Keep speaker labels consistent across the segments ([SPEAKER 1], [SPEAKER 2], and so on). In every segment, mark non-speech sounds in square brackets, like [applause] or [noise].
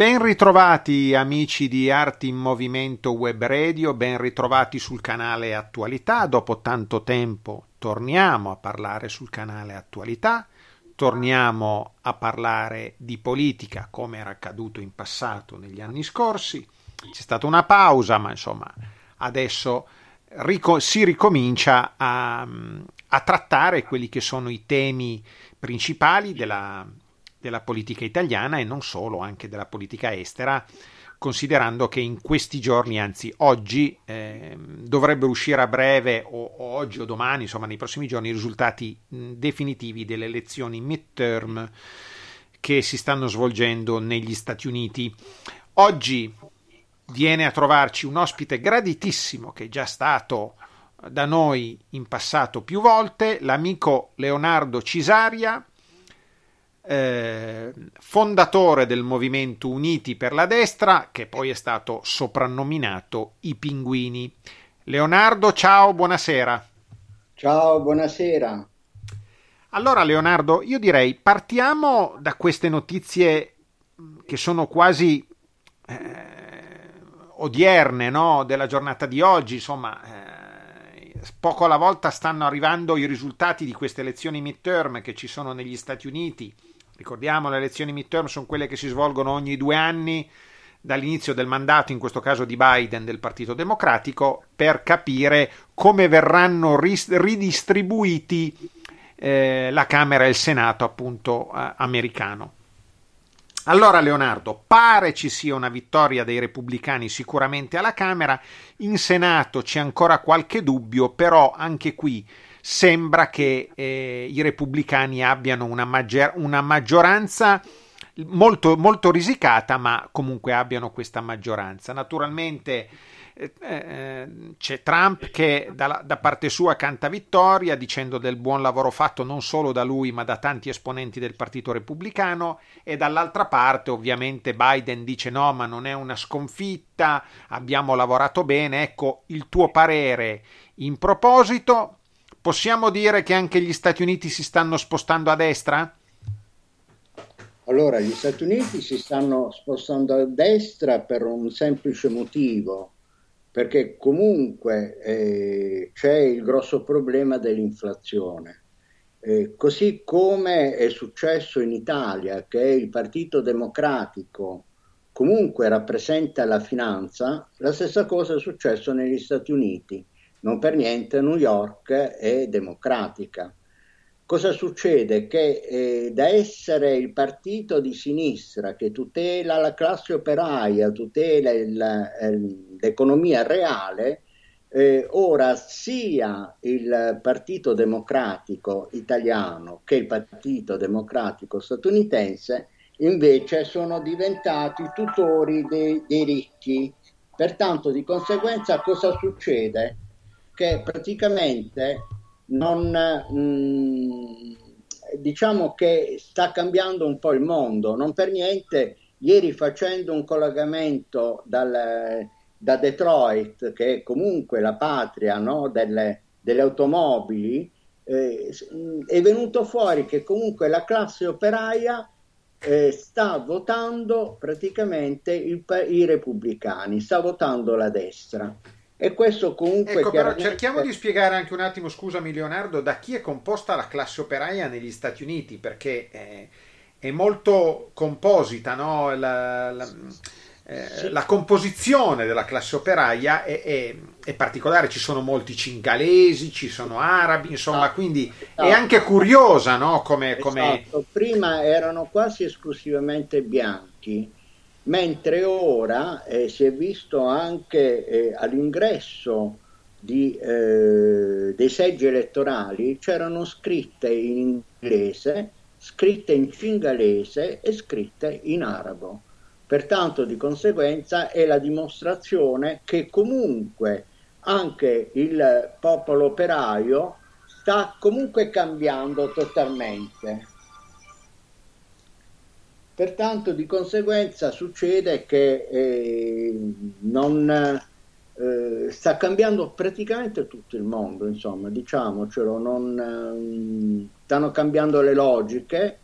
[SPEAKER 1] Ben ritrovati amici di Arti in Movimento Web Radio, ben ritrovati sul canale Attualità. Dopo tanto tempo torniamo a parlare sul canale Attualità torniamo a parlare di politica come era accaduto in passato negli anni scorsi. C'è stata una pausa, ma insomma adesso rico- si ricomincia a, a, trattare quelli che sono i temi principali della, della politica italiana e non solo, anche della politica estera considerando che in questi giorni, anzi oggi, eh, dovrebbero uscire a breve o, o, oggi o domani, insomma nei prossimi giorni, i risultati definitivi delle elezioni midterm che si stanno svolgendo negli Stati Uniti. Oggi viene a trovarci un ospite graditissimo che è già stato da noi in passato più volte, l'amico Leonardo Cisaria, eh, fondatore del movimento Uniti per la destra, che poi è stato soprannominato i Pinguini. Leonardo, ciao, buonasera.
[SPEAKER 2] Ciao, buonasera.
[SPEAKER 1] Allora, Leonardo, io direi partiamo da queste notizie che sono quasi eh, odierne no? della giornata di oggi, insomma. Eh, poco alla volta stanno arrivando i risultati di queste elezioni midterm che ci sono negli Stati Uniti Ricordiamo, le elezioni midterm sono quelle che si svolgono ogni due anni dall'inizio del mandato, in questo caso di Biden del Partito Democratico, per capire come verranno ris- ridistribuiti eh, la Camera e il Senato appunto eh, americano. Allora Leonardo, pare ci sia una vittoria dei repubblicani sicuramente alla Camera, in Senato c'è ancora qualche dubbio, però anche qui sembra che eh, i repubblicani abbiano una, maggior- una maggioranza molto, molto, risicata, ma comunque abbiano questa maggioranza. Naturalmente eh, eh, c'è Trump che da, da, parte sua canta vittoria dicendo del buon lavoro fatto non solo da lui ma da tanti esponenti del Partito Repubblicano. E dall'altra parte ovviamente Biden dice no ma non è una sconfitta, abbiamo lavorato bene, ecco il tuo parere in proposito Possiamo dire che anche gli Stati Uniti si stanno spostando a destra?
[SPEAKER 2] Allora, gli Stati Uniti si stanno spostando a destra per un semplice motivo, perché comunque eh, c'è il grosso problema dell'inflazione. Eh, così come è successo in Italia, che il Partito Democratico comunque rappresenta la finanza, la stessa cosa è successo negli Stati Uniti non per niente New York è democratica. Cosa succede? Che eh, da essere il partito di sinistra che tutela la classe operaia, tutela il, eh, l'economia reale, eh, ora sia il Partito Democratico italiano che il Partito Democratico statunitense invece sono diventati tutori dei, dei ricchi. Pertanto, di conseguenza, cosa succede? Che praticamente non, mh, mm, diciamo che sta cambiando un po' il mondo, non per niente ieri facendo un collegamento dal, da Detroit, che è comunque la patria no, delle, delle, automobili, eh, è venuto fuori che comunque la classe operaia eh, sta votando praticamente il, i repubblicani, sta votando la destra. E questo comunque...
[SPEAKER 1] Ecco, però cerchiamo di spiegare anche un attimo, scusami Leonardo, da chi è composta la classe operaia negli Stati Uniti, perché è, è molto composita, no? La, la, eh, sì. la, composizione della classe operaia è, è, è, particolare, ci sono molti cingalesi, ci sono arabi, insomma, esatto. quindi esatto. è anche curiosa, no? Come, come...
[SPEAKER 2] Esatto. Prima erano quasi esclusivamente bianchi mentre ora eh, si è visto anche eh, all'ingresso di, eh, dei seggi elettorali c'erano scritte in inglese scritte in cingalese e scritte in arabo. Pertanto, di conseguenza, è la dimostrazione che comunque anche il popolo operaio sta comunque cambiando totalmente. Pertanto, di conseguenza, succede che eh, non, eh, sta cambiando praticamente tutto il mondo, insomma, diciamocelo, non, eh, stanno cambiando le logiche,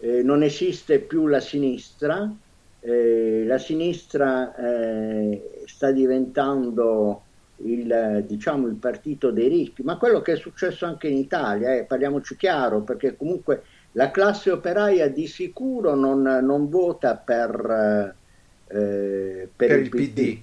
[SPEAKER 2] eh, non esiste più la sinistra, eh, la sinistra eh, sta diventando il, diciamo, il partito dei ricchi, ma quello che è successo anche in Italia, parliamoci chiaro, perché comunque la classe operaia di sicuro non, non vota per,
[SPEAKER 1] eh, per, per il PD. PD.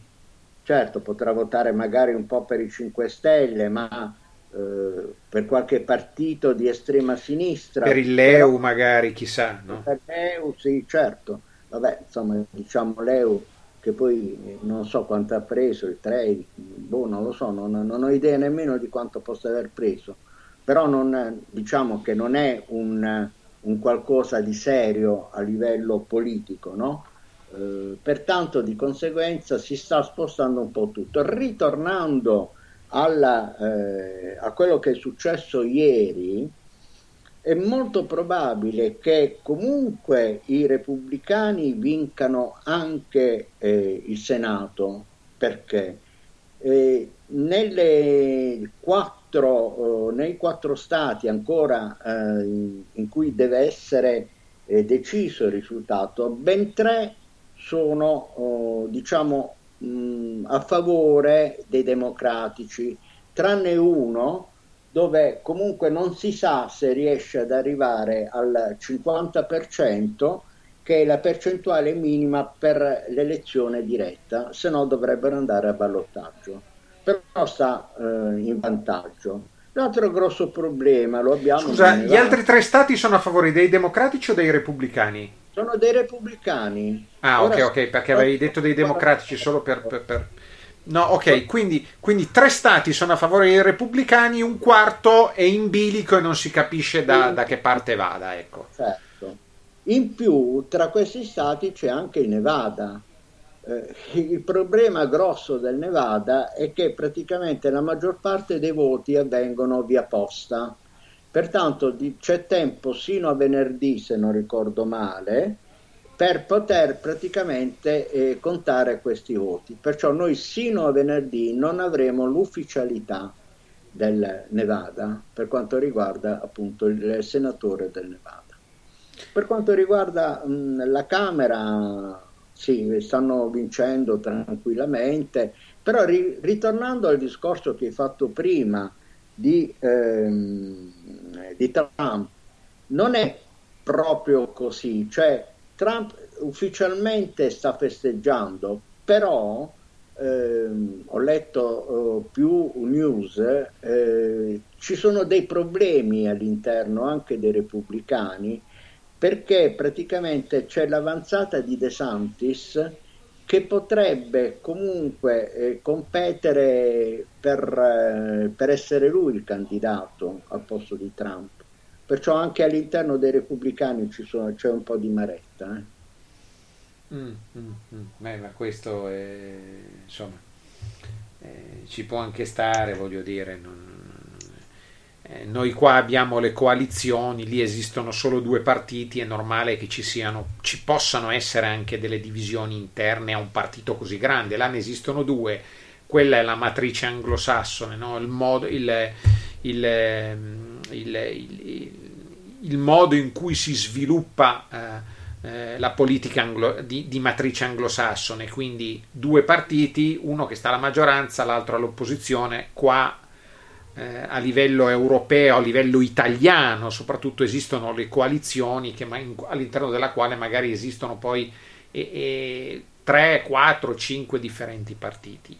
[SPEAKER 2] Certo, potrà votare magari un po' per i 5 Stelle, ma eh, per qualche partito di estrema sinistra.
[SPEAKER 1] Per il Leu però, magari, chissà. No?
[SPEAKER 2] Per Leu, sì, certo. Vabbè, insomma, diciamo Leu che poi non so quanto ha preso, il 3, boh, non lo so, non, non, ho idea nemmeno di quanto possa aver preso, però non, diciamo che non è un, un, qualcosa di serio a livello politico, no? Eh, pertanto di conseguenza si sta spostando un po' tutto. Ritornando alla, eh, a quello che è successo ieri, è molto probabile che comunque i repubblicani vincano anche eh, il Senato. Perché? Eh, quattro, eh, nei quattro stati ancora eh, in, cui deve essere eh, deciso il risultato, ben tre sono oh, diciamo, mh, a favore dei democratici, tranne uno dove comunque non si sa se riesce ad arrivare al 50%, che è la percentuale minima per l'elezione diretta, se no dovrebbero andare a ballottaggio. Però sta eh, in vantaggio. L'altro grosso problema lo abbiamo.
[SPEAKER 1] Scusa, gli altri tre stati sono a favore dei democratici o dei repubblicani?
[SPEAKER 2] Sono dei repubblicani.
[SPEAKER 1] Ah, Ora, ok, ok, perché avevi detto dei democratici solo per... per, per... No, ok, quindi, quindi, tre stati sono a favore dei repubblicani, un quarto è in bilico e non si capisce da, da che parte vada. Ecco.
[SPEAKER 2] Certo. In più, tra questi stati c'è anche il Nevada. Eh, il problema grosso del Nevada è che praticamente la maggior parte dei voti avvengono via posta. Pertanto di, c'è tempo sino a venerdì, se non ricordo male, per poter praticamente eh, contare questi voti. Perciò noi sino a venerdì non avremo l'ufficialità del Nevada per quanto riguarda appunto il senatore del Nevada. Per quanto riguarda mh, la Camera, sì, stanno vincendo tranquillamente, però ri- ritornando al discorso che hai fatto prima di, ehm, di Trump, non è proprio così, cioè Trump ufficialmente sta festeggiando, però ehm, ho letto eh, più news, eh, ci sono dei problemi all'interno anche dei repubblicani perché praticamente c'è l'avanzata di De Santis che potrebbe comunque eh, competere per, eh, per essere lui il candidato al posto di Trump. Perciò anche all'interno dei repubblicani sono, c'è un po' di maretta. Eh.
[SPEAKER 1] Mm, mm, mm. Beh, ma questo è, insomma, eh, ci può anche stare, voglio dire. Non, noi qua abbiamo le coalizioni, lì esistono solo due partiti, è normale che ci, siano, ci possano essere anche delle divisioni interne a un partito così grande. Là ne esistono due, quella è la matrice anglosassone, no? il, modo, il, il il modo in cui si sviluppa eh, eh, la politica anglo- di, di, matrice anglosassone, quindi due partiti, uno che sta alla maggioranza, l'altro all'opposizione, qua eh, a livello europeo, a livello italiano, soprattutto esistono le coalizioni che, in, all'interno della quale magari esistono poi e, e 3, 4, 5 differenti partiti.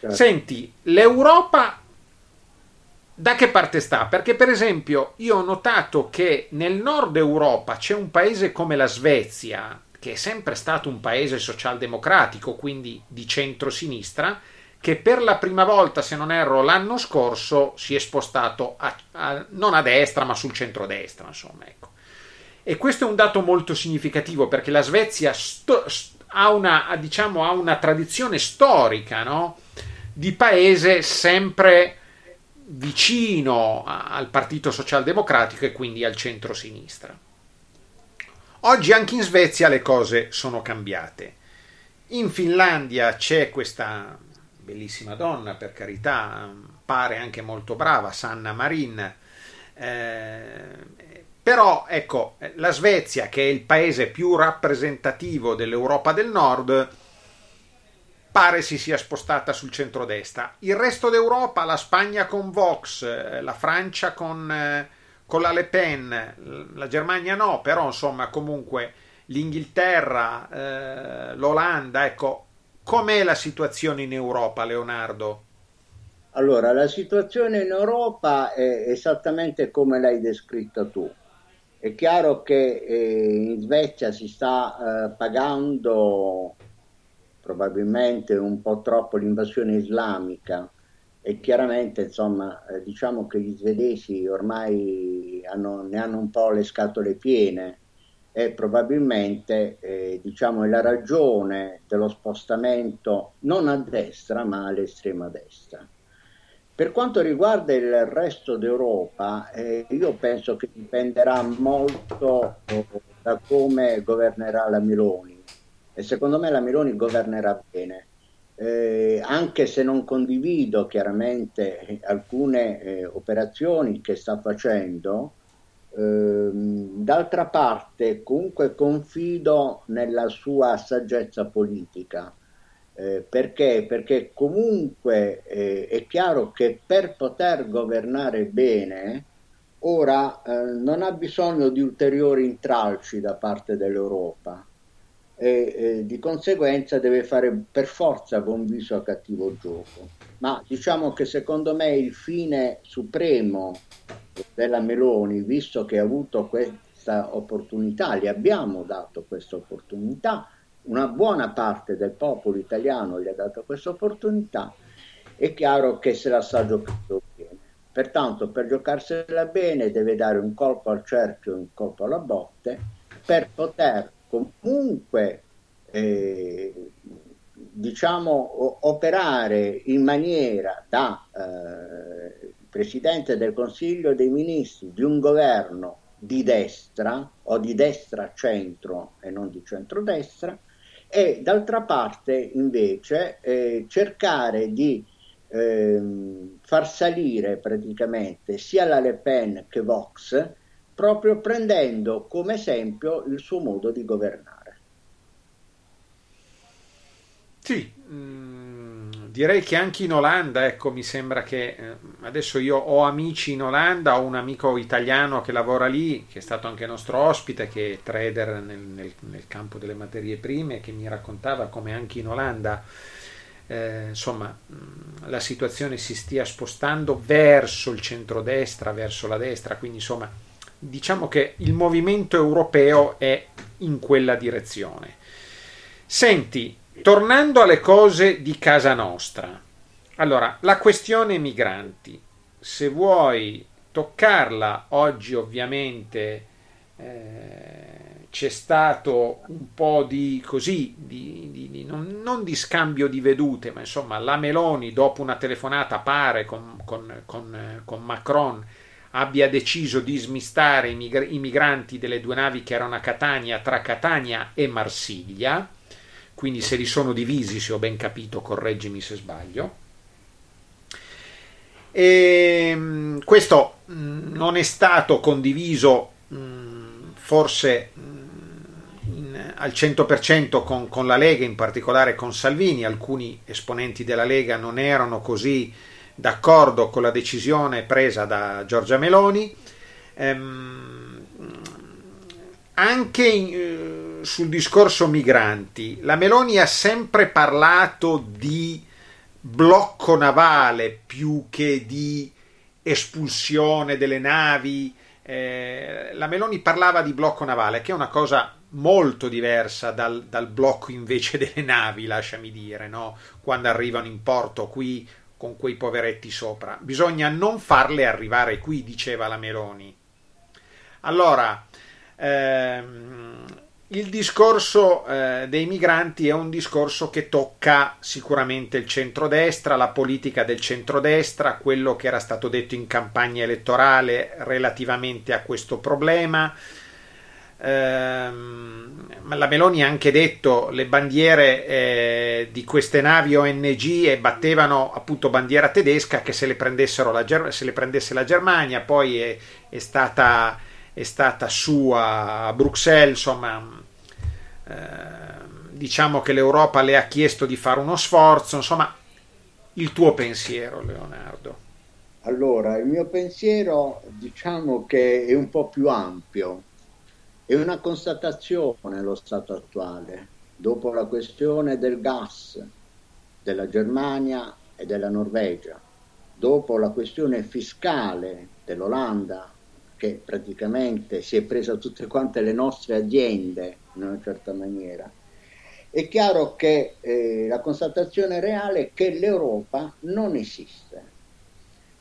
[SPEAKER 1] Certo. Senti, l'Europa da che parte sta? Perché per esempio io ho notato che nel nord Europa c'è un paese come la Svezia, che è sempre stato un paese socialdemocratico, quindi di centrosinistra, che per la prima volta, se non erro, l'anno scorso si è spostato a, a, non a destra, ma sul centrodestra, insomma, ecco. E questo è un dato molto significativo perché la Svezia sto, ha, una, diciamo, ha una tradizione storica no? di paese sempre vicino al Partito Socialdemocratico e quindi al centro-sinistra. Oggi anche in Svezia le cose sono cambiate. In Finlandia c'è questa bellissima donna, per carità, pare anche molto brava, Sanna Marin. Eh, però ecco, la Svezia, che è il paese più rappresentativo dell'Europa del Nord, pare si sia spostata sul centrodestra. Il resto d'Europa, la Spagna con Vox, eh, la Francia con, eh, con la Le Pen, la Germania no, però insomma comunque l'Inghilterra, eh, l'Olanda, ecco, com'è la situazione in Europa, Leonardo?
[SPEAKER 2] Allora, la situazione in Europa è esattamente come l'hai descritta tu. È chiaro che eh, in Svezia si sta eh, pagando probabilmente un po' troppo l'invasione islamica e chiaramente insomma eh, diciamo che gli svedesi ormai hanno, ne hanno un po' le scatole piene e probabilmente eh, diciamo è la ragione dello spostamento non a destra ma all'estrema destra. Per quanto riguarda il resto d'Europa, eh, io penso che dipenderà molto da come governerà la Meloni e secondo me la Meloni governerà bene. Eh, anche se non condivido chiaramente alcune eh, operazioni che sta facendo, d'altra parte comunque confido nella sua saggezza politica. Eh, perché? Perché comunque eh, è chiaro che per poter governare bene, ora eh, non ha bisogno di ulteriori intralci da parte dell'Europa e di conseguenza deve fare per forza buon viso a cattivo gioco. Ma diciamo che secondo me il fine supremo della Meloni, visto che ha avuto questa opportunità, gli abbiamo dato questa opportunità, una buona parte del popolo italiano gli ha dato questa opportunità, è chiaro che se la sta giocando bene. Pertanto per giocarsela bene deve dare un colpo al cerchio un colpo alla botte per poter comunque eh, diciamo operare in maniera da eh, Presidente del Consiglio dei Ministri di un governo di destra o di destra centro e non di centrodestra e d'altra parte invece eh, cercare di ehm, far salire praticamente sia la Le Pen che Vox proprio prendendo come esempio il suo modo di governare.
[SPEAKER 1] Sì, mh, mm, direi che anche in Olanda, ecco, mi sembra che eh, adesso io ho amici in Olanda, ho un amico italiano che lavora lì, che è stato anche nostro ospite, che è trader nel, nel, nel campo delle materie prime, che mi raccontava come anche in Olanda eh, insomma, mm, la situazione si stia spostando verso il centrodestra, verso la destra, quindi insomma diciamo che il movimento europeo è in quella direzione. Senti, tornando alle cose di casa nostra, allora la questione migranti, se vuoi toccarla, oggi ovviamente eh, c'è stato un po' di così, di, di, di, non, non, di scambio di vedute, ma insomma la Meloni dopo una telefonata pare con, con, con, con Macron abbia deciso di smistare i, migra- i migranti delle due navi che erano a Catania tra Catania e Marsiglia, quindi se li sono divisi, se ho ben capito, correggimi se sbaglio. E ehm, questo mm, non è stato condiviso mm, forse mm, in, al 100% con, con la Lega, in particolare con Salvini, alcuni esponenti della Lega non erano così d'accordo con la decisione presa da Giorgia Meloni. Ehm, anche eh, sul discorso migranti, la Meloni ha sempre parlato di blocco navale più che di espulsione delle navi. Eh, la Meloni parlava di blocco navale, che è una cosa molto diversa dal, dal blocco invece [laughs] delle navi, lasciami dire, no? quando arrivano in porto qui con quei poveretti sopra. Bisogna non farle arrivare qui, diceva la Meloni. Allora, Ehm, il discorso eh, dei migranti è un discorso che tocca sicuramente il centrodestra, la politica del centrodestra, quello che era stato detto in campagna elettorale relativamente a questo problema. Ehm, la Meloni ha anche detto le bandiere eh, di queste navi ONG e battevano appunto bandiera tedesca che se le, la, se le prendesse la Germania, poi è, è stata è stata sua a Bruxelles, insomma, eh, diciamo che l'Europa le ha chiesto di fare uno sforzo, insomma, il tuo pensiero, Leonardo.
[SPEAKER 2] Allora, il mio pensiero diciamo che è un po' più ampio, è una constatazione lo stato attuale, dopo la questione del gas della Germania e della Norvegia, dopo la questione fiscale dell'Olanda che praticamente si è presa tutte quante le nostre aziende in una certa maniera. È chiaro che eh, la constatazione reale è che l'Europa non esiste,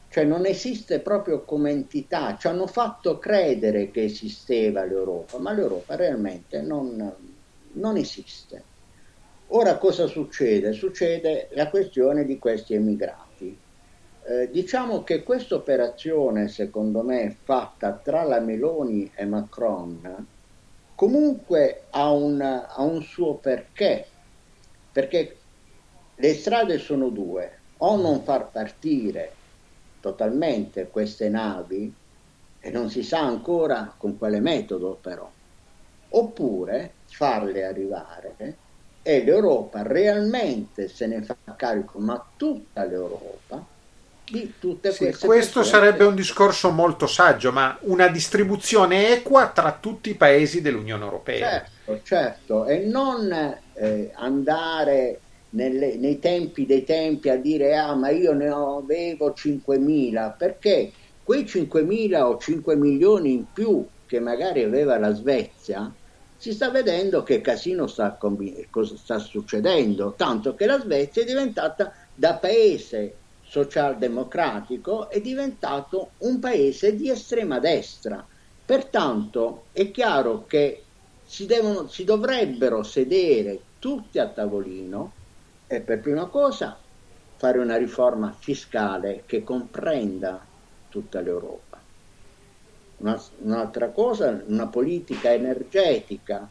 [SPEAKER 2] cioè non esiste proprio come entità, ci hanno fatto credere che esisteva l'Europa, ma l'Europa realmente non, non esiste. Ora cosa succede? Succede la questione di questi emigrati eh, diciamo che questa operazione, secondo me, fatta tra la Meloni e Macron, comunque ha un, ha un suo perché, perché le strade sono due, o non far partire totalmente queste navi, e non si sa ancora con quale metodo però, oppure farle arrivare e l'Europa realmente se ne fa carico, ma tutta l'Europa,
[SPEAKER 1] di tutte sì, queste questo persone. sarebbe un discorso molto saggio, ma una distribuzione equa tra tutti i paesi dell'Unione Europea.
[SPEAKER 2] Certo, certo, e non eh, andare nelle, nei tempi dei tempi a dire ah ma io ne avevo 5.000, perché quei 5.000 o 5 milioni in più che magari aveva la Svezia, si sta vedendo che casino sta, sta succedendo, tanto che la Svezia è diventata da paese socialdemocratico è diventato un paese di estrema destra. Pertanto è chiaro che si, devono, si dovrebbero sedere tutti a tavolino e per prima cosa fare una riforma fiscale che comprenda tutta l'Europa. Una, un'altra cosa, una politica energetica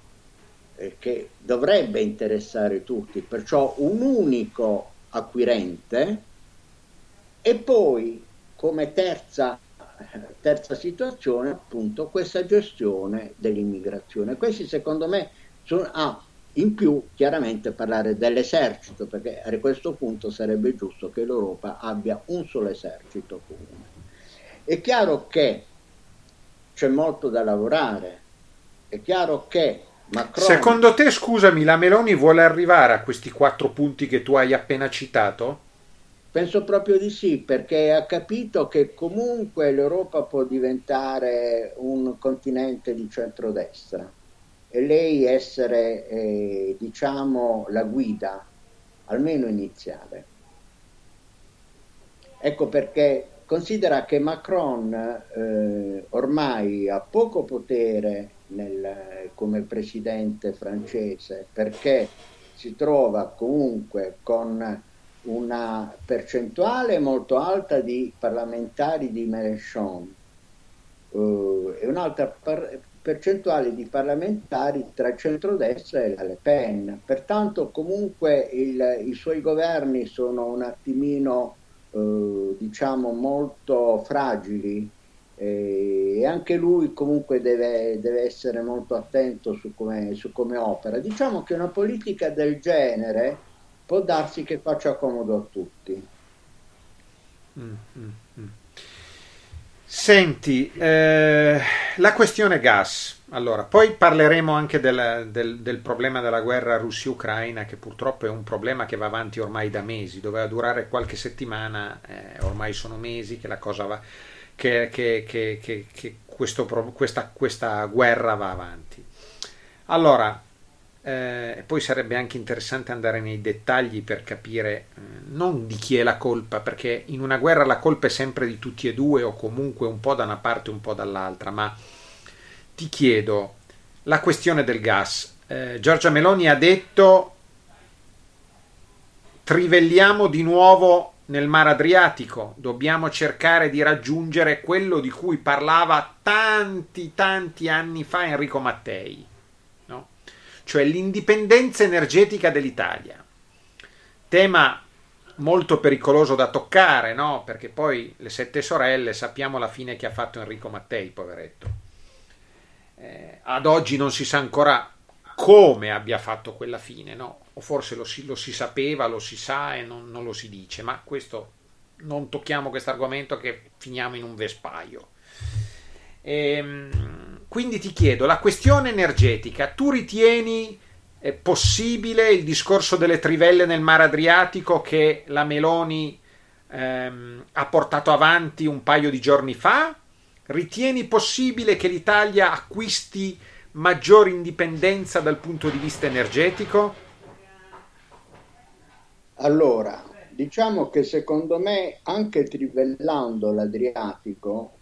[SPEAKER 2] eh, che dovrebbe interessare tutti, perciò un unico acquirente e poi, come terza, terza situazione, appunto, questa gestione dell'immigrazione. Questi, secondo me, sono, ah, in più, chiaramente parlare dell'esercito, perché a questo punto sarebbe giusto che l'Europa abbia un solo esercito comune. È chiaro che c'è molto da lavorare, è chiaro che Macron...
[SPEAKER 1] Secondo te, scusami, la Meloni vuole arrivare a questi quattro punti che tu hai appena citato?
[SPEAKER 2] Penso proprio di sì, perché ha capito che comunque l'Europa può diventare un continente di centrodestra e lei essere, eh, diciamo, la guida, almeno iniziale. Ecco perché considera che Macron eh, ormai ha poco potere nel, come presidente francese perché si trova comunque con una percentuale molto alta di parlamentari di Mélenchon uh, e un'altra par- percentuale di parlamentari tra centrodestra e la Le Pen. Pertanto comunque il, i suoi governi sono un attimino uh, diciamo molto fragili e anche lui comunque deve, deve essere molto attento su come, su come opera. Diciamo che una politica del genere può darsi che faccia comodo a tutti.
[SPEAKER 1] Mm, mm, mm. Senti, eh, la questione gas. Allora, poi parleremo anche del, del, del problema della guerra Russia-Ucraina, che purtroppo è un problema che va avanti ormai da mesi, doveva durare qualche settimana, eh, ormai sono mesi che la cosa va, che, che, che, che questo, questa, questa guerra va avanti. Allora, eh, poi sarebbe anche interessante andare nei dettagli per capire eh, non di chi è la colpa, perché in una guerra la colpa è sempre di tutti e due o comunque un po' da una parte e un po' dall'altra, ma ti chiedo, la questione del gas. Eh, Giorgia Meloni ha detto trivelliamo di nuovo nel Mar Adriatico, dobbiamo cercare di raggiungere quello di cui parlava tanti tanti anni fa Enrico Mattei? Cioè l'indipendenza energetica dell'Italia. Tema molto pericoloso da toccare, no? Perché poi le sette sorelle sappiamo la fine che ha fatto Enrico Mattei, poveretto. Eh, ad oggi non si sa ancora come abbia fatto quella fine, no? O forse lo si, lo si sapeva, lo si sa e non, non, lo si dice, ma questo non tocchiamo questo argomento che finiamo in un vespaio. Ehm, quindi ti chiedo, la questione energetica, tu ritieni è possibile il discorso delle trivelle nel mare Adriatico che la Meloni ehm, ha portato avanti un paio di giorni fa? Ritieni possibile che l'Italia acquisti maggiore indipendenza dal punto di vista energetico?
[SPEAKER 2] Allora, diciamo che secondo me anche trivellando l'Adriatico,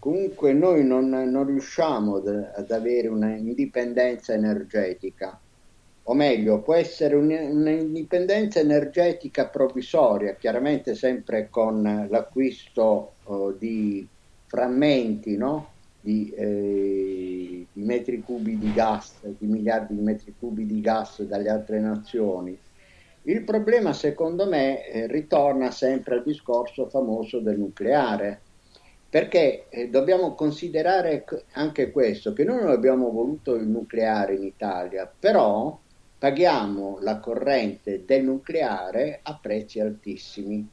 [SPEAKER 2] comunque noi non, non riusciamo ad avere un'indipendenza energetica o meglio, può essere un'indipendenza energetica provvisoria, chiaramente sempre con l'acquisto uh, di frammenti, no? di, eh, di, metri cubi di gas, di miliardi di metri cubi di gas dalle altre nazioni. Il problema, secondo me, eh, ritorna sempre al discorso famoso del nucleare, perché eh, dobbiamo considerare anche questo, che noi non abbiamo voluto il nucleare in Italia, però paghiamo la corrente del nucleare a prezzi altissimi.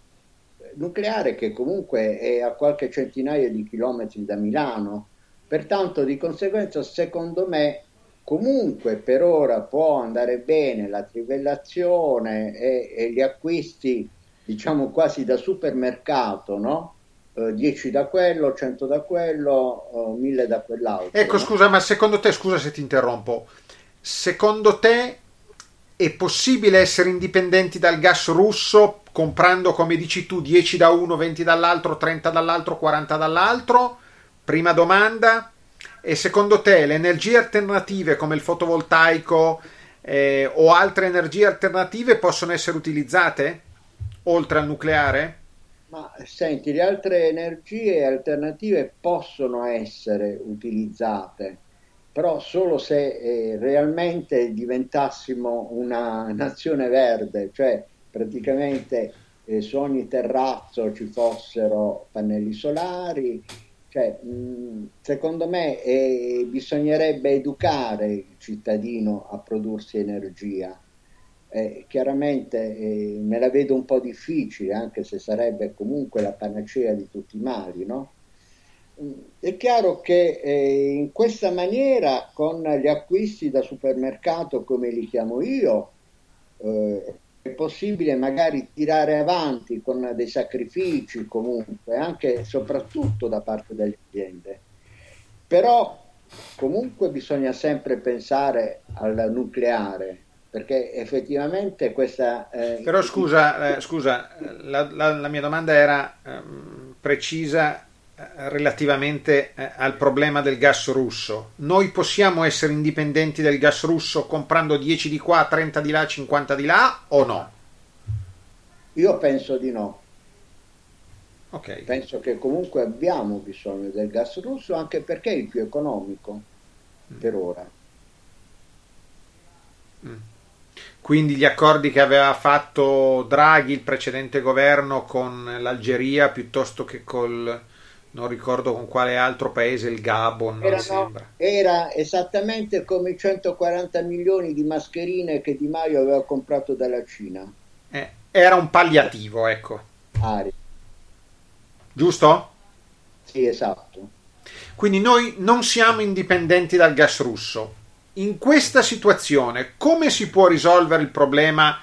[SPEAKER 2] Nucleare che comunque è a qualche centinaio di chilometri da Milano, pertanto di conseguenza secondo me comunque per ora può andare bene la trivellazione e, e gli acquisti diciamo quasi da supermercato, no? 10 eh, da quello, 100 da quello, 1000 da quell'altro.
[SPEAKER 1] Ecco, scusa, ma secondo te, scusa se ti interrompo, secondo te è possibile essere indipendenti dal gas russo comprando, come dici tu, 10 da uno, 20 dall'altro, 30 dall'altro, 40 dall'altro? Prima domanda. E secondo te le energie alternative come il fotovoltaico eh, o altre energie alternative possono essere utilizzate oltre al nucleare?
[SPEAKER 2] Ma senti, le altre energie alternative possono essere utilizzate però solo se eh, realmente diventassimo una [laughs] nazione verde, cioè praticamente eh, su ogni terrazzo ci fossero pannelli solari, cioè, mh, secondo me eh, bisognerebbe educare il cittadino a prodursi energia. Eh, chiaramente eh, me la vedo un po' difficile, anche se sarebbe comunque la panacea di tutti i mali, no? È chiaro che eh, in questa maniera, con gli acquisti da supermercato come li chiamo io, eh, è possibile magari tirare avanti con dei sacrifici comunque, anche e soprattutto da parte delle aziende. Però comunque bisogna sempre pensare al nucleare, perché effettivamente questa...
[SPEAKER 1] Eh, Però scusa, eh, scusa la, la, la, mia domanda era ehm, precisa relativamente eh, al problema del gas russo. Noi possiamo essere indipendenti del gas russo comprando 10 di qua, 30 di là, 50 di là o no?
[SPEAKER 2] Io penso di no.
[SPEAKER 1] Okay.
[SPEAKER 2] Penso che comunque abbiamo bisogno del gas russo anche perché è il più economico mm. per ora.
[SPEAKER 1] Mm. Quindi gli accordi che aveva fatto Draghi, il precedente governo, con l'Algeria piuttosto che col, non ricordo con quale altro paese, il Gabon,
[SPEAKER 2] Erano, era esattamente come i 140 milioni di mascherine che Di Maio aveva comprato dalla Cina.
[SPEAKER 1] Eh, era un palliativo, ecco.
[SPEAKER 2] Ari.
[SPEAKER 1] Giusto?
[SPEAKER 2] Sì, esatto.
[SPEAKER 1] Quindi noi non siamo indipendenti dal gas russo. In questa situazione, come si può risolvere il problema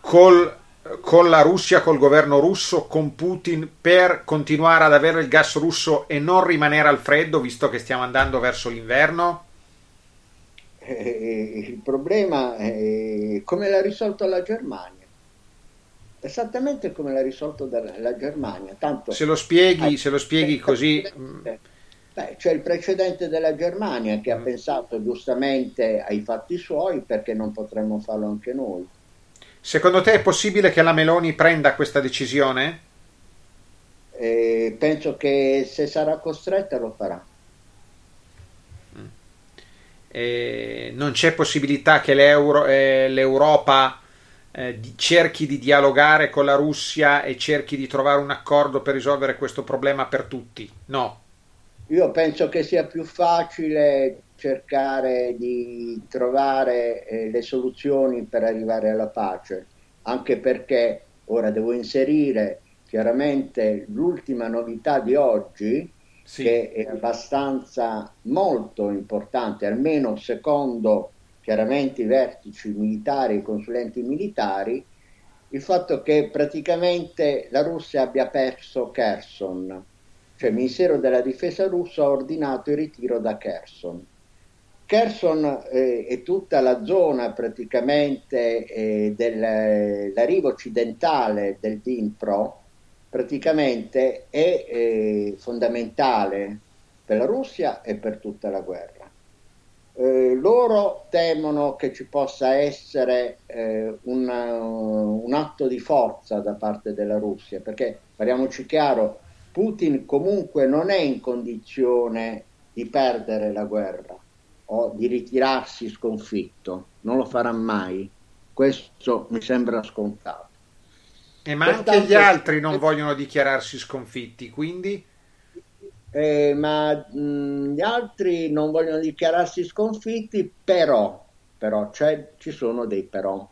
[SPEAKER 1] col con la Russia, col governo russo, con Putin per continuare ad avere il gas russo e non rimanere al freddo, visto che stiamo andando verso l'inverno?
[SPEAKER 2] Eh, il problema è come l'ha risolto la Germania. Esattamente come l'ha risolto la Germania. Tanto
[SPEAKER 1] se lo spieghi, se lo spieghi così,
[SPEAKER 2] Beh, c'è il precedente della Germania che ha mm. pensato giustamente ai fatti suoi perché non potremmo farlo anche noi.
[SPEAKER 1] Secondo te è possibile che la Meloni prenda questa decisione?
[SPEAKER 2] Eh, penso che se sarà costretta lo farà.
[SPEAKER 1] Mm. Eh, non c'è possibilità che eh, l'Europa eh, cerchi di dialogare con la Russia e cerchi di trovare un accordo per risolvere questo problema per tutti? No.
[SPEAKER 2] Io penso che sia più facile cercare di trovare eh, le soluzioni per arrivare alla pace, anche perché ora devo inserire chiaramente l'ultima novità di oggi, sì. che è abbastanza molto importante, almeno secondo chiaramente i vertici militari, i consulenti militari, il fatto che praticamente la Russia abbia perso Kherson, cioè il Ministero della Difesa russo ha ordinato il ritiro da Kherson. Kherson eh, e tutta la zona praticamente eh, della riva occidentale del Dnipro praticamente è eh, fondamentale per la Russia e per tutta la guerra. Eh, loro temono che ci possa essere eh, una, un atto di forza da parte della Russia, perché parliamoci chiaro, Putin comunque non è in condizione di perdere la guerra o di ritirarsi sconfitto, non lo farà mai, questo mi sembra scontato.
[SPEAKER 1] E ma Pertanto, anche gli altri non vogliono dichiararsi sconfitti, quindi
[SPEAKER 2] eh, ma mh, gli altri non vogliono dichiararsi sconfitti, però, però ci sono dei però,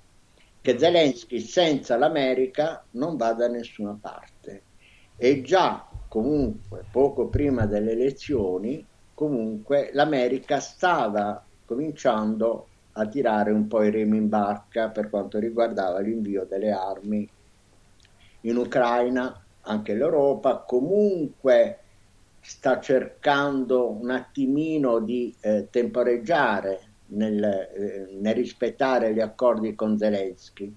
[SPEAKER 2] che Zelensky senza l'America non va da nessuna parte. E già comunque poco prima delle elezioni, comunque l'America stava cominciando a tirare un po' i remi in barca per quanto riguardava l'invio delle armi in Ucraina, anche l'Europa, comunque sta cercando un attimino di eh, temporeggiare nel, eh, nel, rispettare gli accordi con Zelensky.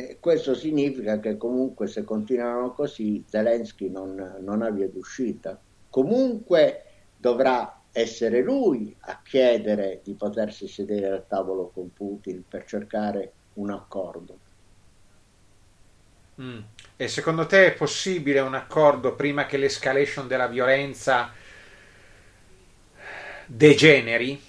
[SPEAKER 2] E questo significa che comunque se continuano così Zelensky non, non ha via d'uscita. Comunque dovrà essere lui a chiedere di potersi sedere al tavolo con Putin per cercare un accordo.
[SPEAKER 1] Mm. E secondo te è possibile un accordo prima che l'escalation della violenza degeneri?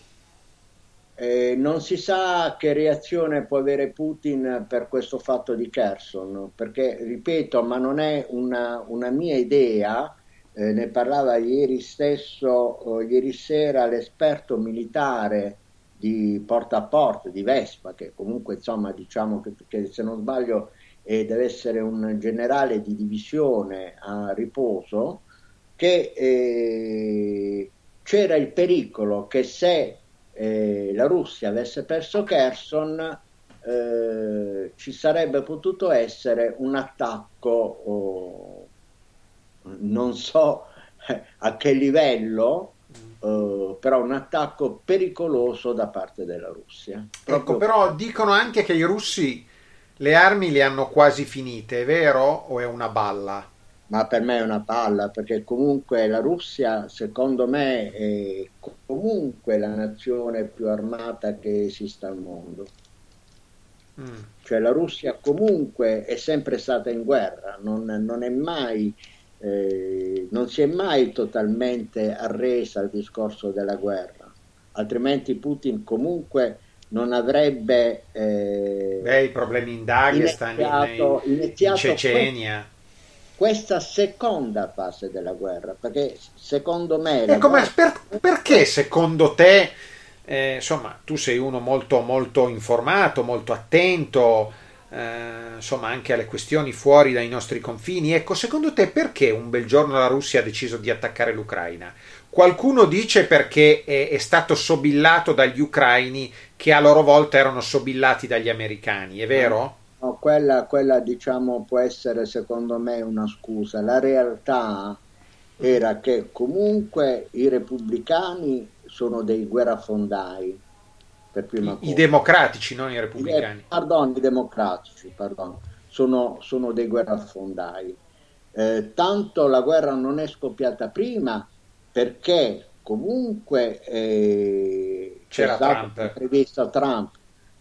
[SPEAKER 2] Eh, non si sa che reazione può avere Putin per questo fatto di Kherson, perché, ripeto, ma non è una, una mia idea, eh, ne parlava ieri stesso, eh, ieri sera, l'esperto militare di Porta a Porta, di Vespa, che comunque insomma diciamo che, che se non sbaglio e deve essere un generale di divisione a riposo, che eh, c'era il pericolo che se eh, la Russia avesse perso Kherson eh, ci sarebbe potuto essere un attacco, oh, non so [laughs] a che livello, Uh, però un attacco pericoloso da parte della Russia.
[SPEAKER 1] Ecco, Proprio... Ecco, però dicono anche che i russi le armi le hanno quasi finite, è vero o è una balla?
[SPEAKER 2] Ma per me è una balla, perché comunque la Russia, secondo me, è comunque la nazione più armata che esista al mondo. Mm. Cioè la Russia comunque è sempre stata in guerra, non, non è mai eh, non si è mai totalmente arresa al discorso della guerra, altrimenti Putin comunque non avrebbe
[SPEAKER 1] eh, Beh, i problemi in Dagestan, iniziato, in, in Cecenia.
[SPEAKER 2] Questa seconda fase della guerra, perché secondo me...
[SPEAKER 1] Ecco, guerra... per, perché secondo te, eh, insomma, tu sei uno molto, molto informato, molto attento, eh, insomma, anche alle questioni fuori dai nostri confini, ecco, secondo te perché un bel giorno la Russia ha deciso di attaccare l'Ucraina? Qualcuno dice perché è, è stato sobillato dagli ucraini che a loro volta erano sobillati dagli americani, è vero?
[SPEAKER 2] No, quella, quella diciamo può essere secondo me una scusa. La realtà era che comunque i repubblicani sono dei guerrafondai.
[SPEAKER 1] Per prima I, I democratici, non i repubblicani. I,
[SPEAKER 2] pardon, i democratici, pardon, sono, sono, dei guerrafondai. Eh, tanto la guerra non è scoppiata prima perché comunque eh, c'era Trump. previsto Trump,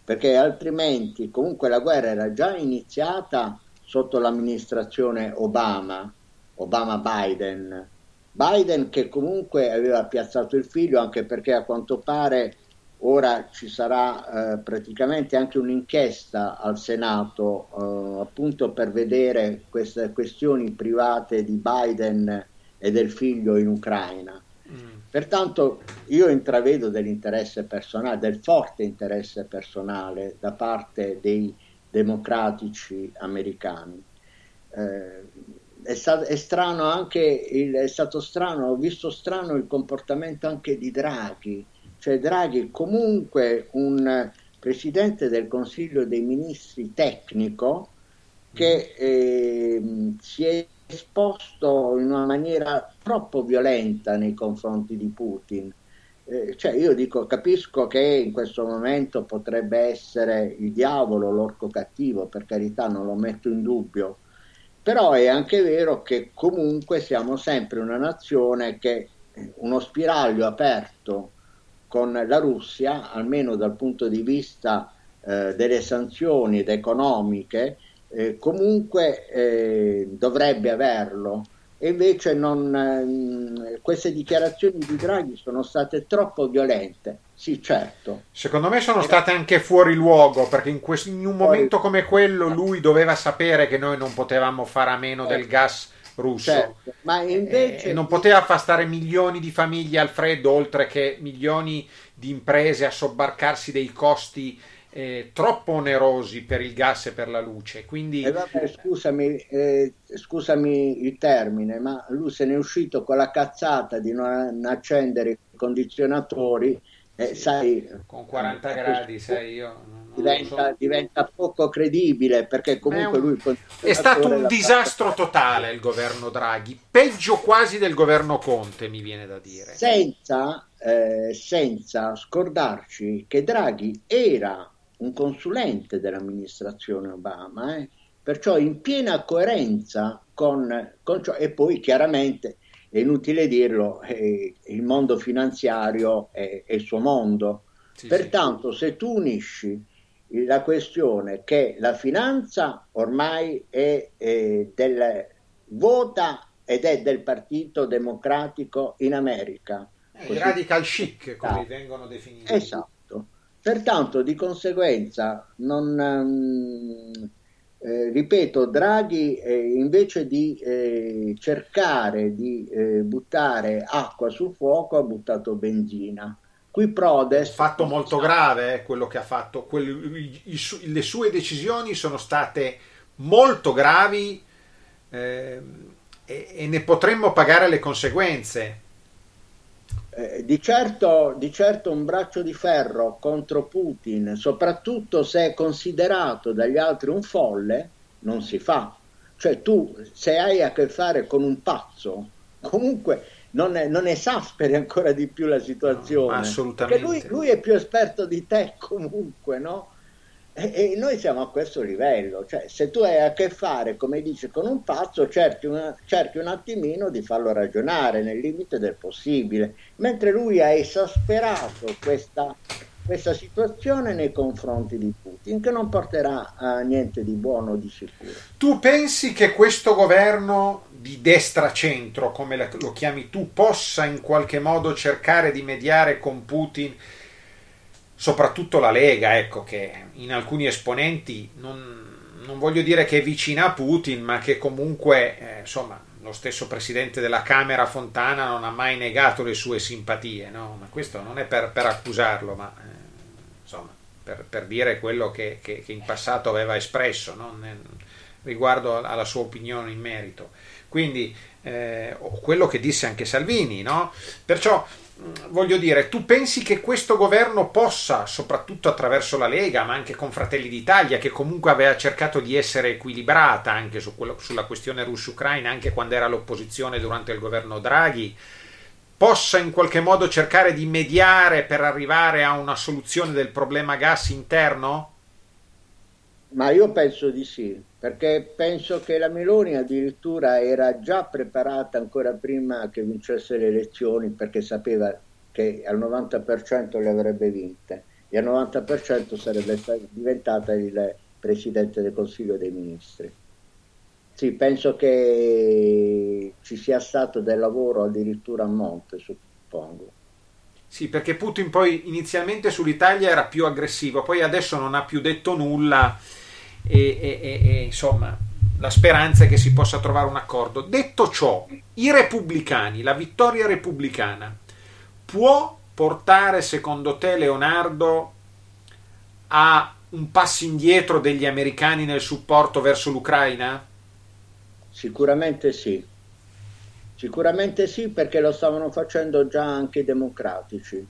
[SPEAKER 2] perché altrimenti comunque la guerra era già iniziata sotto l'amministrazione Obama, Obama-Biden. Biden che comunque aveva piazzato il figlio anche perché a quanto pare ora ci sarà eh, praticamente anche un'inchiesta al Senato eh, appunto per vedere queste questioni private di Biden e del figlio in Ucraina. Pertanto io intravedo dell'interesse personale, del forte interesse personale da parte dei democratici americani. Eh, è, stato, è, strano anche il, è stato strano, ho visto strano il comportamento anche di Draghi, cioè Draghi comunque un presidente del Consiglio dei Ministri tecnico che eh, si è esposto in una maniera troppo violenta nei confronti di Putin. Eh, cioè io dico, capisco che in questo momento potrebbe essere il diavolo, l'orco cattivo, per carità non lo metto in dubbio, però è anche vero che comunque siamo sempre una nazione che uno spiraglio aperto con la Russia, almeno dal punto di vista eh, delle sanzioni ed economiche, eh, comunque eh, dovrebbe averlo. E invece non, eh, queste dichiarazioni di Draghi sono state troppo violente. Sì, certo.
[SPEAKER 1] Secondo me sono state anche fuori luogo, perché in, questo, in un momento come quello lui doveva sapere che noi non potevamo fare a meno del certo. gas russo. Certo, ma invece... non poteva far stare milioni di famiglie al freddo, oltre che milioni di imprese a sobbarcarsi dei costi eh, troppo onerosi per il gas e per la luce. Quindi...
[SPEAKER 2] Eh vabbè, scusami, eh, scusami il termine, ma lui se ne è uscito con la cazzata di non accendere i condizionatori. Eh, sì, sai,
[SPEAKER 1] con 40 gradi, sai, io
[SPEAKER 2] diventa, so. diventa, poco credibile perché comunque
[SPEAKER 1] è
[SPEAKER 2] un,
[SPEAKER 1] lui è stato un disastro totale il governo Draghi peggio quasi del governo Conte mi viene da dire
[SPEAKER 2] senza, eh, senza scordarci che Draghi era un consulente dell'amministrazione Obama eh? perciò in piena coerenza con, con ciò e poi chiaramente è inutile dirlo, eh, il mondo finanziario è, è il suo mondo. Sì, Pertanto, sì. se tu unisci la questione che la finanza ormai è, è del, vota ed è del Partito Democratico in America.
[SPEAKER 1] Eh, I radical chic, come vengono definiti.
[SPEAKER 2] Esatto. Pertanto, di conseguenza, non, um, eh, ripeto, Draghi eh, invece di eh, cercare di eh, buttare acqua sul fuoco ha buttato benzina Qui Prodes...
[SPEAKER 1] Fatto molto grave eh, quello che ha fatto. Quello, i, i, le sue decisioni sono state molto gravi eh, e, e, ne potremmo pagare le conseguenze.
[SPEAKER 2] Eh, di, certo, di certo un braccio di ferro contro Putin, soprattutto se è considerato dagli altri un folle, non si fa. Cioè tu se hai a che fare con un pazzo, comunque non, non esasperi ancora di più la situazione.
[SPEAKER 1] No, assolutamente.
[SPEAKER 2] Perché lui, lui, è più esperto di te comunque, no? E, e, noi siamo a questo livello, cioè se tu hai a che fare, come dice, con un pazzo, cerchi, una, cerchi un attimino di farlo ragionare nel limite del possibile, mentre lui ha esasperato questa questa situazione nei confronti di Putin, che non porterà a niente di buono di sicuro.
[SPEAKER 1] Tu pensi che questo governo di destra-centro, come lo chiami tu, possa in qualche modo cercare di mediare con Putin, soprattutto la Lega, ecco che in alcuni esponenti non, non voglio dire che è vicina a Putin, ma che comunque, eh, insomma, lo stesso presidente della Camera Fontana non ha mai negato le sue simpatie, no? ma questo non è per, per accusarlo, ma eh, insomma, per, per, dire quello che, che, che, in passato aveva espresso no? riguardo alla sua opinione in merito. Quindi, eh, quello che disse anche Salvini, no? Perciò voglio dire, tu pensi che questo governo possa, soprattutto attraverso la Lega, ma anche con Fratelli d'Italia, che comunque aveva cercato di essere equilibrata anche su quello, sulla questione russo-ucraina, anche quando era all'opposizione durante il governo Draghi, possa in qualche modo cercare di mediare per arrivare a una soluzione del problema gas interno?
[SPEAKER 2] Ma io penso di sì, perché penso che la Meloni addirittura era già preparata ancora prima che vincesse le elezioni perché sapeva che al 90% le avrebbe vinte e al 90% sarebbe diventata il Presidente del Consiglio dei Ministri. Sì, penso che ci sia stato del lavoro addirittura a monte, suppongo.
[SPEAKER 1] Sì, perché Putin poi inizialmente sull'Italia era più aggressivo, poi adesso non ha più detto nulla e, e, e, insomma la speranza è che si possa trovare un accordo. Detto ciò, i repubblicani, la vittoria repubblicana, può portare secondo te Leonardo a un passo indietro degli americani nel supporto verso l'Ucraina?
[SPEAKER 2] Sicuramente sì. Sicuramente sì perché lo stavano facendo già anche i democratici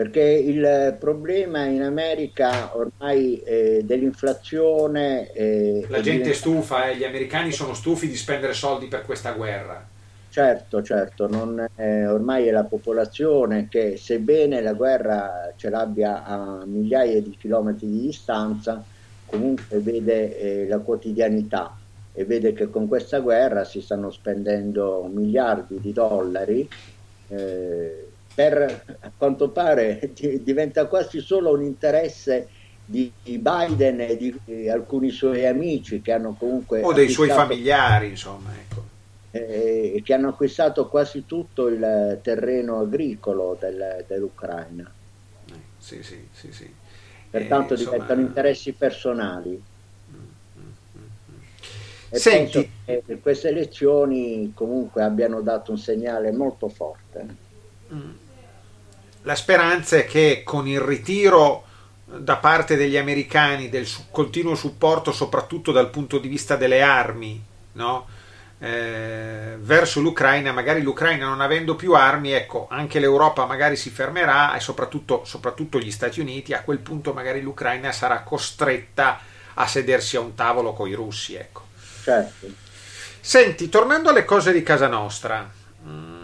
[SPEAKER 2] perché il problema in America ormai è dell'inflazione...
[SPEAKER 1] È, La gente è stufa, eh? gli americani sono stufi di spendere soldi per questa guerra.
[SPEAKER 2] Certo, certo, è, ormai è la popolazione che sebbene la guerra ce l'abbia a migliaia di chilometri di distanza, comunque vede eh, la quotidianità e vede che con questa guerra si stanno spendendo miliardi di dollari. Eh, per, a quanto pare diventa quasi solo un interesse di Biden e di alcuni suoi amici che hanno comunque...
[SPEAKER 1] O dei suoi familiari, insomma. Ecco.
[SPEAKER 2] Eh, che hanno acquistato quasi tutto il terreno agricolo del, dell'Ucraina.
[SPEAKER 1] Eh, sì, sì, sì, sì.
[SPEAKER 2] Pertanto eh, diventano interessi personali. Mm, mm, mm, e
[SPEAKER 1] Senti.
[SPEAKER 2] queste elezioni comunque abbiano dato un segnale molto forte.
[SPEAKER 1] La speranza è che con il ritiro da parte degli americani del continuo supporto, soprattutto dal punto di vista delle armi, no? eh, verso l'Ucraina, magari l'Ucraina non avendo più armi, ecco, anche l'Europa magari si fermerà e soprattutto, soprattutto gli Stati Uniti, a quel punto magari l'Ucraina sarà costretta a sedersi a un tavolo con i russi. Ecco.
[SPEAKER 2] Certo.
[SPEAKER 1] Senti, tornando alle cose di casa nostra. Mh, mm,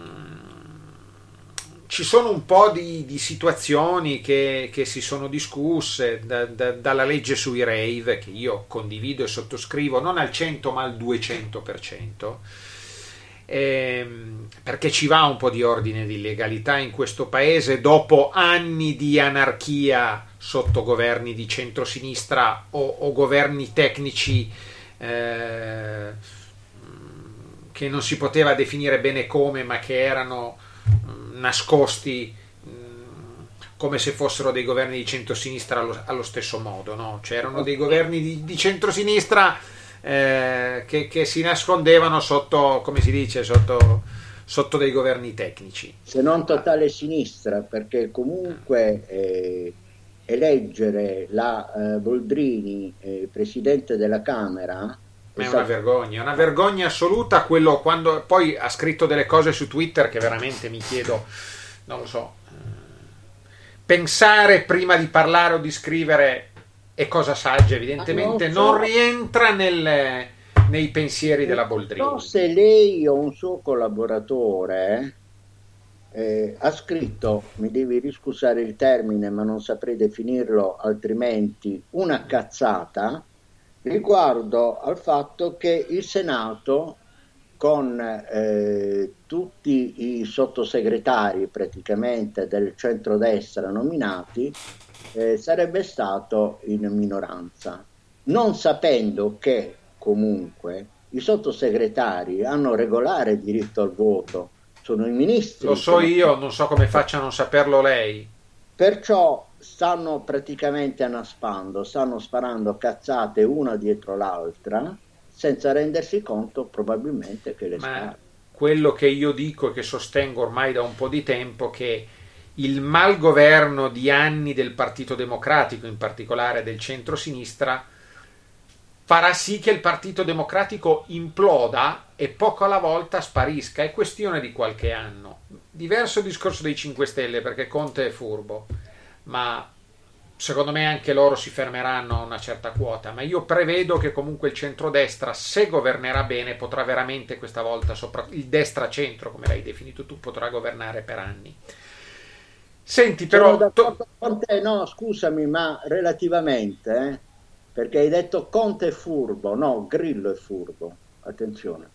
[SPEAKER 1] ci sono un po' di, di situazioni che, che, si sono discusse da, da, dalla legge sui rave che io condivido e sottoscrivo non al 100 ma al 200% ehm, perché ci va un po' di ordine di legalità in questo paese dopo anni di anarchia sotto governi di centrosinistra o, o governi tecnici eh, che non si poteva definire bene come ma che erano nascosti come se fossero dei governi di centrosinistra allo, allo stesso modo, no? c'erano dei governi di, di centrosinistra eh, che, che, si nascondevano sotto, come si dice, sotto, sotto dei governi tecnici.
[SPEAKER 2] Se non totale sinistra, perché comunque eh, eleggere la eh, Boldrini eh, presidente della Camera
[SPEAKER 1] è una vergogna, una vergogna assoluta quello quando poi ha scritto delle cose su Twitter che veramente mi chiedo, non lo so, eh, pensare prima di parlare o di scrivere è cosa saggia, evidentemente non, so. non rientra nel, nei pensieri della Boldrini. Non
[SPEAKER 2] so se lei o un suo collaboratore eh, ha scritto, mi devi riscusare il termine ma non saprei definirlo altrimenti, una cazzata riguardo al fatto che il Senato con eh, tutti i sottosegretari praticamente del centrodestra nominati eh, sarebbe stato in minoranza, non sapendo che comunque i sottosegretari hanno regolare diritto al voto, sono i ministri.
[SPEAKER 1] Lo so io, non so come faccia a non saperlo lei.
[SPEAKER 2] Perciò stanno praticamente anaspando, stanno sparando cazzate una dietro l'altra senza rendersi conto probabilmente che le
[SPEAKER 1] Ma quello che io dico e che sostengo ormai da un po' di tempo che il malgoverno di anni del Partito Democratico, in particolare del centro-sinistra, farà sì che il Partito Democratico imploda e poco alla volta sparisca. È questione di qualche anno. Diverso discorso dei 5 Stelle perché Conte è furbo ma secondo me anche loro si fermeranno a una certa quota, ma io prevedo che comunque il centrodestra, se governerà bene, potrà veramente questa volta, sopra, il destra-centro, come l'hai definito tu, potrà governare per anni. Senti, però...
[SPEAKER 2] To- te, no, scusami, ma relativamente, eh, perché hai detto Conte è furbo, no, Grillo è furbo, attenzione.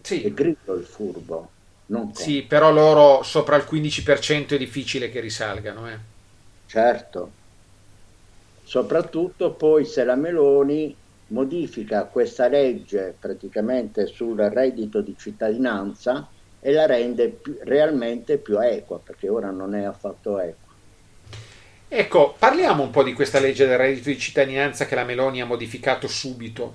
[SPEAKER 2] Sì. È Grillo il furbo, non Conte.
[SPEAKER 1] Sì, però loro sopra il 15% è difficile che risalgano. Eh.
[SPEAKER 2] Certo, soprattutto poi se la Meloni modifica questa legge praticamente sul reddito di cittadinanza e la rende più, realmente più equa, perché ora non è affatto equa.
[SPEAKER 1] Ecco, parliamo un po' di questa legge del reddito di cittadinanza che la Meloni ha modificato subito.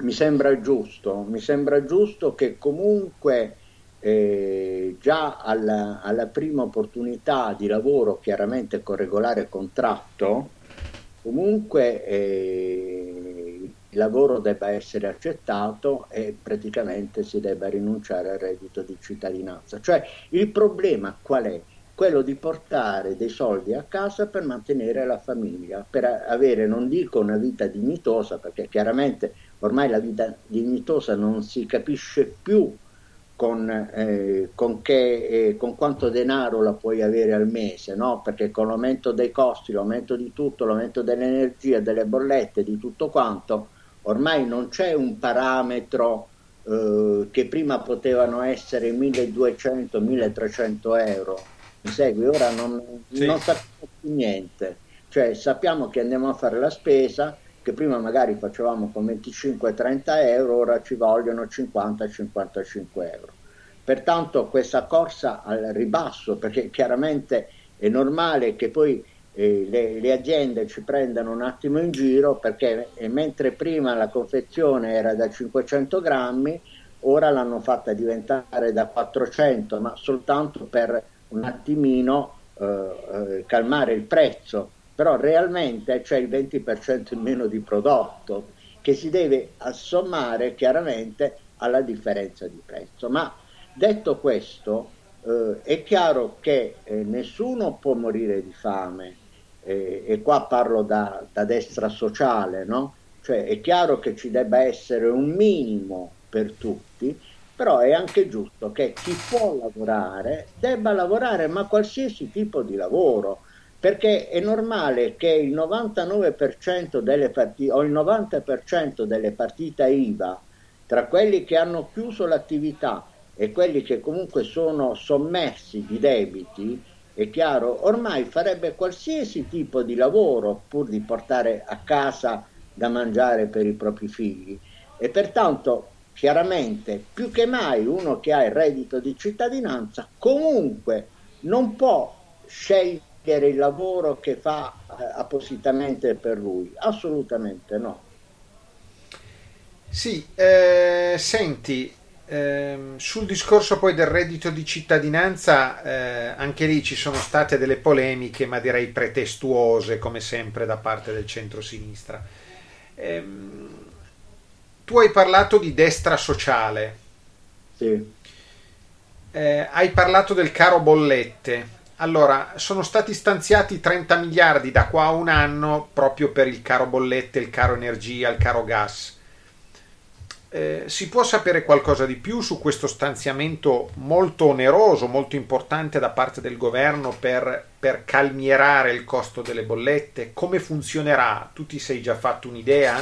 [SPEAKER 2] Mi sembra giusto, mi sembra giusto che comunque eh, già alla, alla, prima opportunità di lavoro, chiaramente con regolare contratto, comunque eh, il lavoro debba essere accettato e praticamente si debba rinunciare al reddito di cittadinanza. Cioè il problema qual è? Quello di portare dei soldi a casa per mantenere la famiglia, per avere, non dico una vita dignitosa, perché chiaramente ormai la vita dignitosa non si capisce più con, eh, con, che, eh, con, quanto denaro la puoi avere al mese, no? perché con l'aumento dei costi, l'aumento di tutto, l'aumento dell'energia, delle bollette, di tutto quanto, ormai non c'è un parametro eh, che prima potevano essere 1200-1300 euro, mi segui? Ora non, sì. non sappiamo più niente, cioè sappiamo che andiamo a fare la spesa, che prima magari facevamo con 25-30 euro, ora ci vogliono 50-55 euro. Pertanto questa corsa al ribasso, perché chiaramente è normale che poi eh, le, le, aziende ci prendano un attimo in giro, perché eh, mentre prima la confezione era da 500 grammi, ora l'hanno fatta diventare da 400, ma soltanto per un attimino eh, eh calmare il prezzo però realmente c'è il 20% in meno di prodotto che si deve assommare chiaramente alla differenza di prezzo. Ma detto questo, eh, è chiaro che eh, nessuno può morire di fame, eh, e qua parlo da, da destra sociale, no? Cioè è chiaro che ci debba essere un minimo per tutti, però è anche giusto che chi può lavorare debba lavorare, ma qualsiasi tipo di lavoro perché è normale che il 99% delle partite o il 90% delle partite IVA tra quelli che hanno chiuso l'attività e quelli che comunque sono sommersi di debiti, è chiaro, ormai farebbe qualsiasi tipo di lavoro pur di portare a casa da mangiare per i propri figli. E pertanto chiaramente più che mai uno che ha il reddito di cittadinanza comunque non può scegliere era il lavoro che fa eh, appositamente per lui? Assolutamente no.
[SPEAKER 1] Sì, eh, senti, eh, sul discorso poi del reddito di cittadinanza, eh, anche lì ci sono state delle polemiche, ma direi pretestuose, come sempre, da parte del centro-sinistra. Ehm, tu hai parlato di destra sociale.
[SPEAKER 2] Sì.
[SPEAKER 1] Eh, hai parlato del caro bollette. Allora, sono stati stanziati 30 miliardi da qua a un anno proprio per il caro bollette, il caro energia, il caro gas. Eh, si può sapere qualcosa di più su questo stanziamento molto oneroso, molto importante da parte del governo per, per calmierare il costo delle bollette? Come funzionerà? Tu ti sei già fatto un'idea?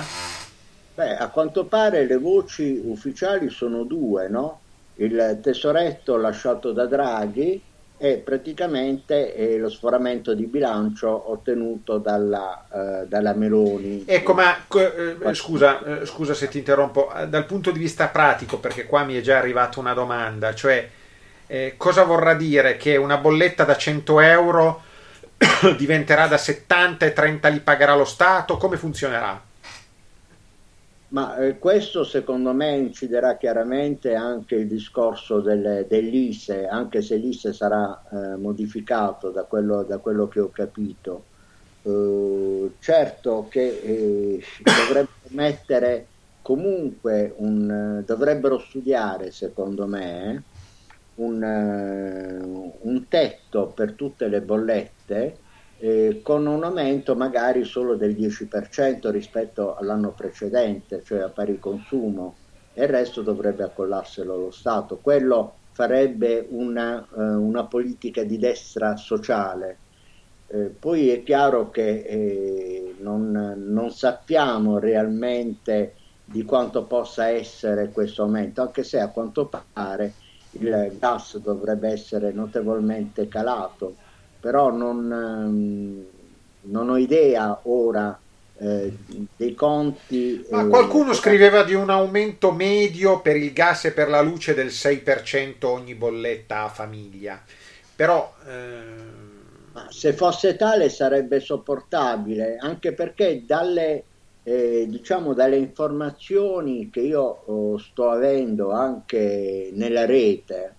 [SPEAKER 2] Beh, a quanto pare le voci ufficiali sono due, no? Il tesoretto lasciato da Draghi è praticamente eh, lo sforamento di bilancio ottenuto dalla, eh, dalla Meloni.
[SPEAKER 1] Ecco, ma eh, scusa, eh, scusa se ti interrompo, eh, dal punto di vista pratico, perché qua mi è già arrivata una domanda, cioè eh, cosa vorrà dire che una bolletta da 100 euro [coughs] diventerà da 70 e 30 li pagherà lo Stato? Come funzionerà?
[SPEAKER 2] Ma eh, questo secondo me inciderà chiaramente anche il discorso delle, dell'ISE, anche se l'ISE sarà eh, modificato da quello, da quello, che ho capito. Eh, certo che eh, dovrebbero mettere comunque un, dovrebbero studiare secondo me un, eh, un tetto per tutte le bollette eh, con un aumento magari solo del 10% rispetto all'anno precedente, cioè a pari consumo, e il resto dovrebbe accollarselo lo Stato. Quello farebbe una, eh, una politica di destra sociale. Eh, poi è chiaro che eh, non, non, sappiamo realmente di quanto possa essere questo aumento, anche se a quanto pare il gas dovrebbe essere notevolmente calato, però non, ehm, non ho idea ora eh, dei conti.
[SPEAKER 1] Ma qualcuno scriveva di un aumento medio per il gas e per la luce del 6% ogni bolletta a famiglia, però...
[SPEAKER 2] Eh... Se fosse tale sarebbe sopportabile, anche perché dalle, eh, diciamo, dalle informazioni che io oh, sto avendo anche nella rete,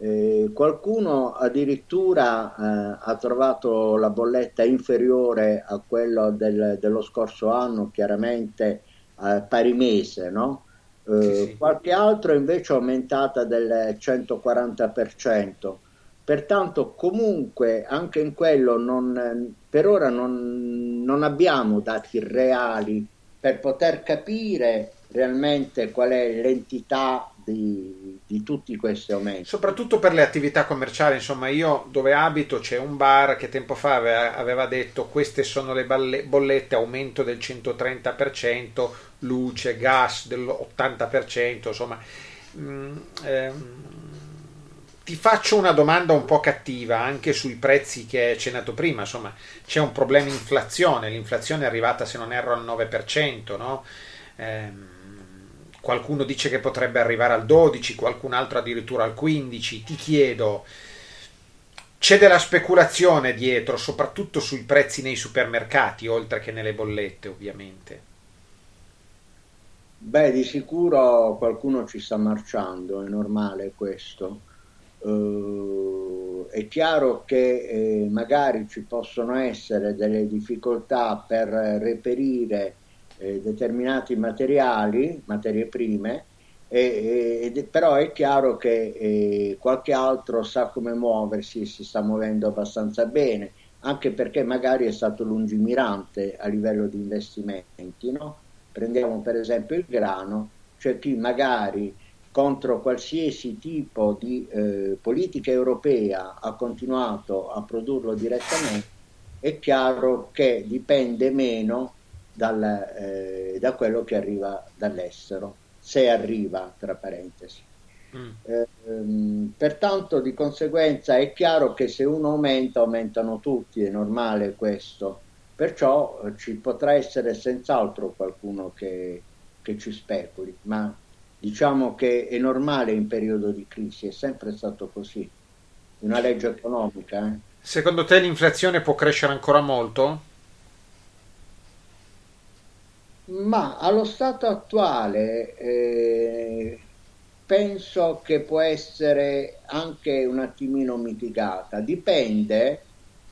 [SPEAKER 2] eh, qualcuno addirittura eh, ha trovato la bolletta inferiore a quella del, dello scorso anno, chiaramente eh, pari mese, no? Eh, sì, sì. Qualche altro invece è aumentata del 140%. Pertanto comunque anche in quello non, per ora non, non abbiamo dati reali per poter capire realmente qual è l'entità di, di, tutti questi aumenti.
[SPEAKER 1] Soprattutto per le attività commerciali, insomma, io dove abito c'è un bar che tempo fa aveva, aveva detto queste sono le balle, bollette, aumento del 130%, luce, gas dell'80%, insomma. Mm, ehm, ti faccio una domanda un po' cattiva anche sui prezzi che hai accennato prima, insomma, c'è un problema inflazione, l'inflazione è arrivata se non erro al 9%, no? Ehm, qualcuno dice che potrebbe arrivare al 12, qualcun altro addirittura al 15. Ti chiedo, c'è della speculazione dietro, soprattutto sui prezzi nei supermercati, oltre che nelle bollette, ovviamente?
[SPEAKER 2] Beh, di sicuro qualcuno ci sta marciando, è normale questo. Uh, è chiaro che eh, magari ci possono essere delle difficoltà per reperire eh, determinati materiali, materie prime, e, e, però è chiaro che eh, qualche altro sa come muoversi, si sta muovendo abbastanza bene, anche perché magari è stato lungimirante a livello di investimenti. No? Prendiamo per esempio il grano, c'è chi magari contro qualsiasi tipo di eh, politica europea ha continuato a produrlo direttamente, è chiaro che dipende meno dal, eh, da quello che arriva dall'estero, se arriva, tra parentesi. Mm. Eh, ehm, pertanto di conseguenza è chiaro che se uno aumenta aumentano tutti, è normale questo, perciò eh, ci potrà essere senz'altro qualcuno che, che ci speculi, ma diciamo che è normale in periodo di crisi, è sempre stato così, una legge economica. Eh.
[SPEAKER 1] Secondo te l'inflazione può crescere ancora molto?
[SPEAKER 2] Ma allo stato attuale eh, penso che può essere anche un attimino mitigata. Dipende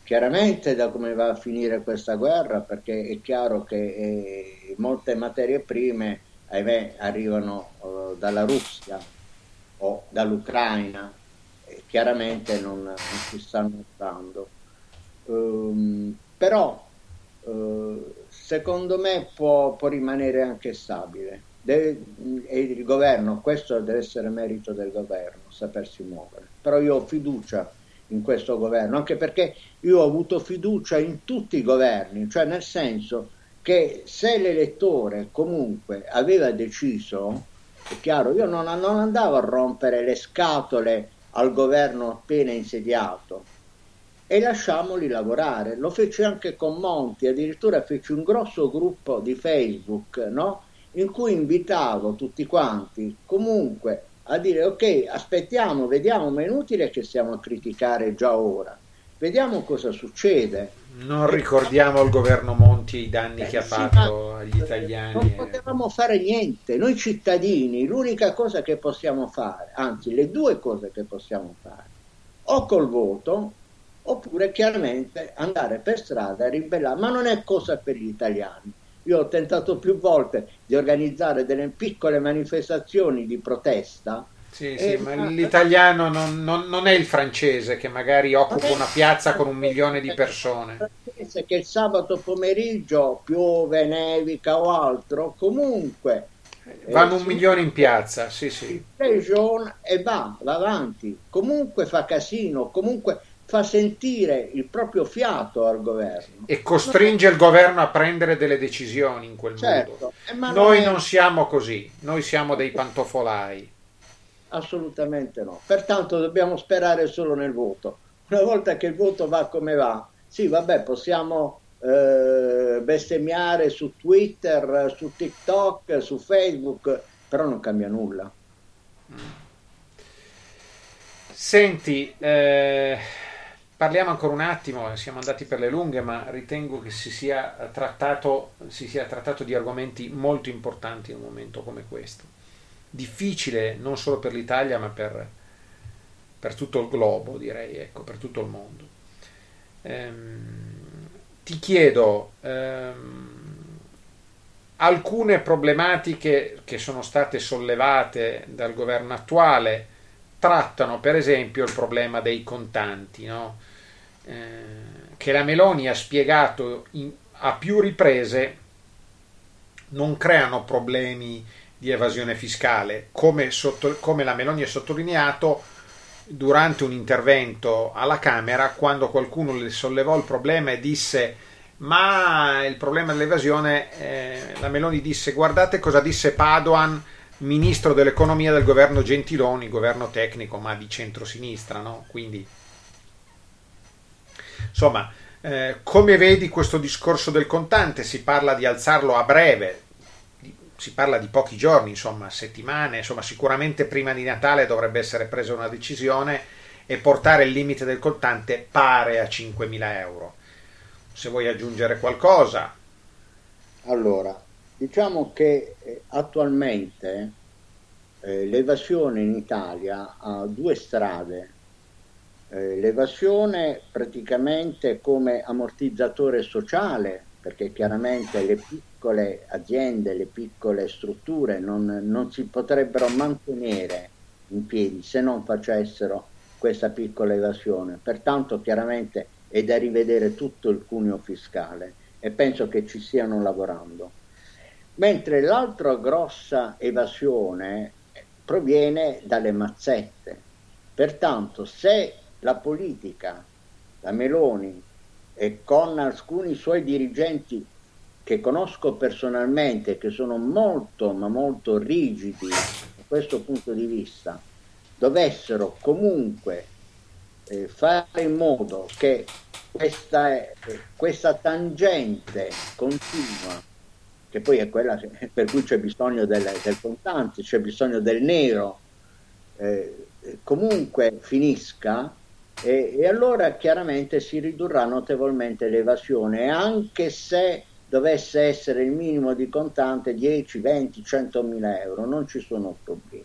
[SPEAKER 2] chiaramente da come va a finire questa guerra, perché è chiaro che eh, molte materie prime ahimè, arrivano eh, dalla Russia o dall'Ucraina e chiaramente non, non ci stanno usando. Um, però uh, secondo me può, può rimanere anche stabile. Deve, il governo, questo deve essere merito del governo, sapersi muovere. Però io ho fiducia in questo governo, anche perché io ho avuto fiducia in tutti i governi, cioè nel senso che se l'elettore comunque aveva deciso, è chiaro, io non, non andavo a rompere le scatole al governo appena insediato, e lasciamoli lavorare. Lo fece anche con Monti, addirittura fece un grosso gruppo di Facebook no? in cui invitavo tutti quanti comunque a dire ok, aspettiamo, vediamo, ma è inutile che stiamo a criticare già ora. Vediamo cosa succede.
[SPEAKER 1] Non ricordiamo al governo Monti i danni eh, che ha sì, fatto agli italiani.
[SPEAKER 2] Non potevamo fare niente, noi cittadini, l'unica cosa che possiamo fare, anzi le due cose che possiamo fare, o col voto oppure chiaramente andare per strada e ribellare, ma non è cosa per gli italiani. Io ho tentato più volte di organizzare delle piccole manifestazioni di protesta.
[SPEAKER 1] Sì, sì, ma l'italiano non, non, non, è il francese che magari occupa una piazza con un milione di persone.
[SPEAKER 2] Che il sabato pomeriggio piove, nevica o altro, comunque
[SPEAKER 1] vanno eh, un milione in piazza, sì, sì.
[SPEAKER 2] e va, va avanti, comunque fa casino, comunque fa sentire il proprio fiato al governo.
[SPEAKER 1] E costringe il governo a prendere delle decisioni in quel certo, modo. Noi non, siamo così, noi siamo dei pantofolai.
[SPEAKER 2] Assolutamente no. Pertanto dobbiamo sperare solo nel voto. Una volta che il voto va come va, sì, vabbè, possiamo eh, bestemmiare su Twitter, su TikTok, su Facebook, però non cambia nulla.
[SPEAKER 1] Senti, eh, parliamo ancora un attimo, siamo andati per le lunghe, ma ritengo che si sia trattato, si sia trattato di argomenti molto importanti in un momento come questo. Difficile non solo per l'Italia, ma per, per tutto il globo, direi, ecco, per tutto il mondo. Ehm, ti chiedo ehm, alcune problematiche che sono state sollevate dal governo attuale trattano per esempio il problema dei contanti, no? eh, che la Meloni ha spiegato in, a più riprese non creano problemi di evasione fiscale, come, sotto, come la Meloni ha sottolineato durante un intervento alla Camera quando qualcuno le sollevò il problema e disse ma il problema dell'evasione eh, la Meloni disse guardate cosa disse Padoan ministro dell'economia del governo Gentiloni governo tecnico ma di centrosinistra no? quindi insomma eh, come vedi questo discorso del contante si parla di alzarlo a breve si parla di pochi giorni, insomma, settimane, insomma, sicuramente prima di Natale dovrebbe essere presa una decisione e portare il limite del contante pare a 5.000 euro. Se vuoi aggiungere qualcosa.
[SPEAKER 2] Allora, diciamo che eh, attualmente eh, l'evasione in Italia ha due strade. Eh, l'evasione praticamente come ammortizzatore sociale, perché chiaramente le piccole aziende, le piccole strutture non, non si potrebbero mantenere in piedi se non facessero questa piccola evasione. Pertanto chiaramente è da rivedere tutto il cuneo fiscale e penso che ci stiano lavorando. Mentre l'altra grossa evasione proviene dalle mazzette. Pertanto se la politica, la Meloni e con alcuni suoi dirigenti che conosco personalmente, che sono molto ma molto rigidi da questo punto di vista, dovessero comunque eh, fare in modo che questa, eh, questa tangente continua, che poi è quella [laughs] per cui c'è bisogno del, del contante, c'è bisogno del nero, eh, comunque finisca, e, e allora chiaramente si ridurrà notevolmente l'evasione, anche se dovesse essere il minimo di contante 10, 20, 100 mila euro, non ci sono problemi.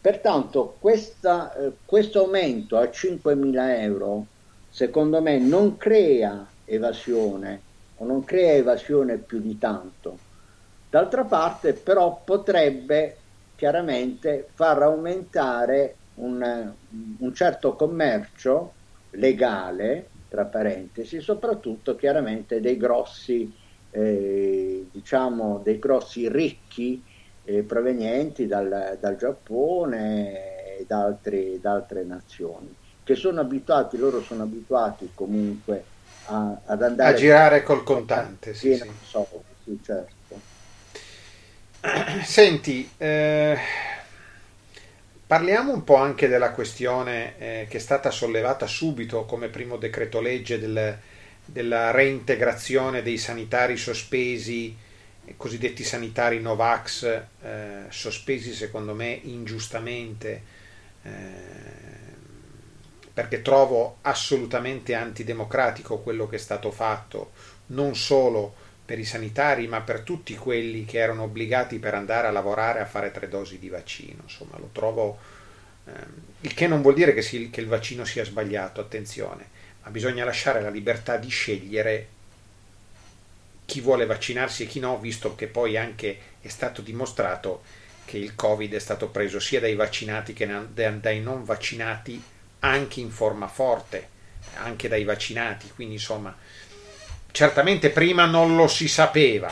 [SPEAKER 2] Pertanto questa, eh, questo aumento a 5 mila euro secondo me non crea evasione o non crea evasione più di tanto. D'altra parte però potrebbe chiaramente far aumentare un, un certo commercio legale tra parentesi, soprattutto chiaramente dei grossi, eh, diciamo, dei grossi ricchi eh, provenienti dal, dal, Giappone e da, da, altre nazioni, che sono abituati, loro sono abituati comunque a, ad andare
[SPEAKER 1] a girare col contante. Sì, sì.
[SPEAKER 2] Soldi, sì, certo.
[SPEAKER 1] Senti, eh Parliamo un po' anche della questione eh, che è stata sollevata subito come primo decreto legge del, della reintegrazione dei sanitari sospesi, i cosiddetti sanitari Novax, eh, sospesi secondo me ingiustamente, eh, perché trovo assolutamente antidemocratico quello che è stato fatto, non solo per i sanitari, ma per tutti quelli che erano obbligati per andare a lavorare a fare tre dosi di vaccino. Insomma, lo trovo. Ehm, il che non vuol dire che, si, che il vaccino sia sbagliato, attenzione, ma bisogna lasciare la libertà di scegliere chi vuole vaccinarsi e chi no, visto che poi anche è stato dimostrato che il Covid è stato preso sia dai vaccinati che dai non vaccinati, anche in forma forte, anche dai vaccinati. Quindi, insomma, certamente prima non lo si sapeva,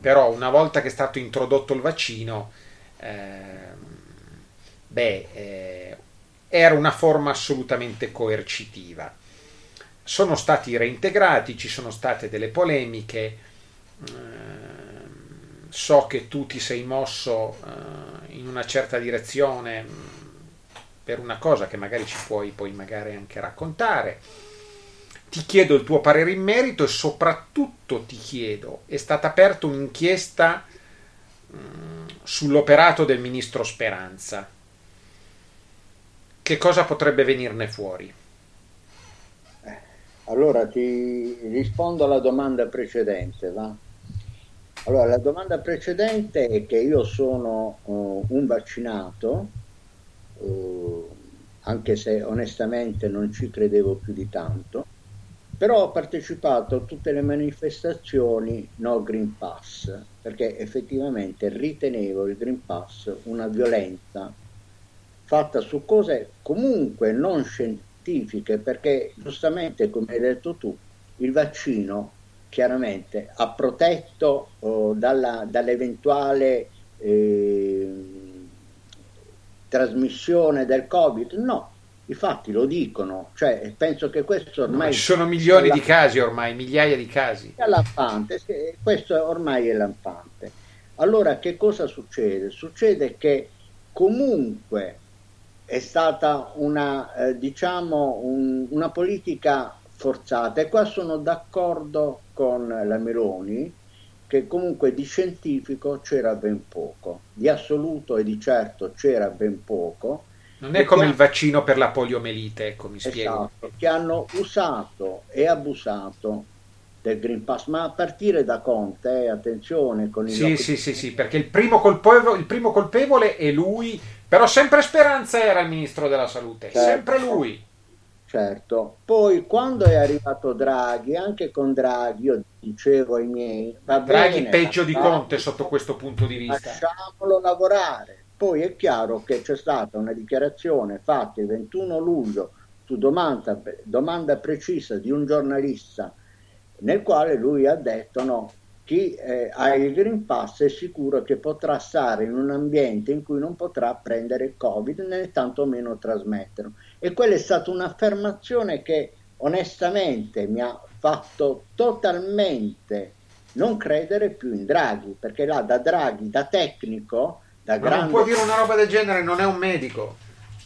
[SPEAKER 1] però una volta che è stato introdotto il vaccino, eh, beh, eh, era una forma assolutamente coercitiva. Sono stati reintegrati, ci sono state delle polemiche, eh, so che tu ti sei mosso eh, in una certa direzione per una cosa che magari ci puoi poi magari anche raccontare. Ti chiedo il tuo parere in merito e soprattutto ti chiedo, è stata aperta un'inchiesta mm, sull'operato del ministro Speranza che cosa potrebbe venirne fuori?
[SPEAKER 2] Eh, allora ti rispondo alla domanda precedente, va? Allora, la domanda precedente è che io sono uh, un vaccinato, uh, anche se onestamente non ci credevo più di tanto, però ho partecipato a tutte le manifestazioni no Green Pass, perché effettivamente ritenevo il Green Pass una violenza fatta su cose comunque non scientifiche, perché giustamente, come hai detto tu, il vaccino chiaramente ha protetto oh, dalla, dall'eventuale eh, trasmissione del Covid? No, i fatti lo dicono, cioè penso che questo ormai...
[SPEAKER 1] No, ci sono milioni di casi ormai, migliaia di casi.
[SPEAKER 2] È lampante, questo ormai è lampante. Allora che cosa succede? Succede che comunque è stata una, eh, diciamo, un, una politica forzata e qua sono d'accordo con la Meloni che comunque di scientifico c'era ben poco, di assoluto e di certo c'era ben poco.
[SPEAKER 1] Non è come ha... il vaccino per la poliomelite, ecco, mi spiego.
[SPEAKER 2] Esatto, che hanno usato e abusato del Green Pass, ma a partire da Conte, eh, attenzione con
[SPEAKER 1] il... Sì, sì, sì, sì, perché il primo, colpevole, il primo colpevole è lui però sempre Speranza era il ministro della salute, certo. sempre lui.
[SPEAKER 2] Certo, poi quando è arrivato Draghi, anche con Draghi, io dicevo ai miei...
[SPEAKER 1] Va Draghi bene, peggio di Conte sotto questo punto di vista.
[SPEAKER 2] Lasciamolo lavorare. Poi è chiaro che c'è stata una dichiarazione fatta il 21 luglio su domanda, domanda precisa di un giornalista nel quale lui ha detto no, chi eh, ha il Green Pass è sicuro che potrà stare in un ambiente in cui non potrà prendere il Covid né tantomeno trasmetterlo. E quella è stata un'affermazione che onestamente mi ha fatto totalmente non credere più in Draghi, perché là da Draghi, da tecnico, da
[SPEAKER 1] ma grande... non può dire una roba del genere, non è un medico.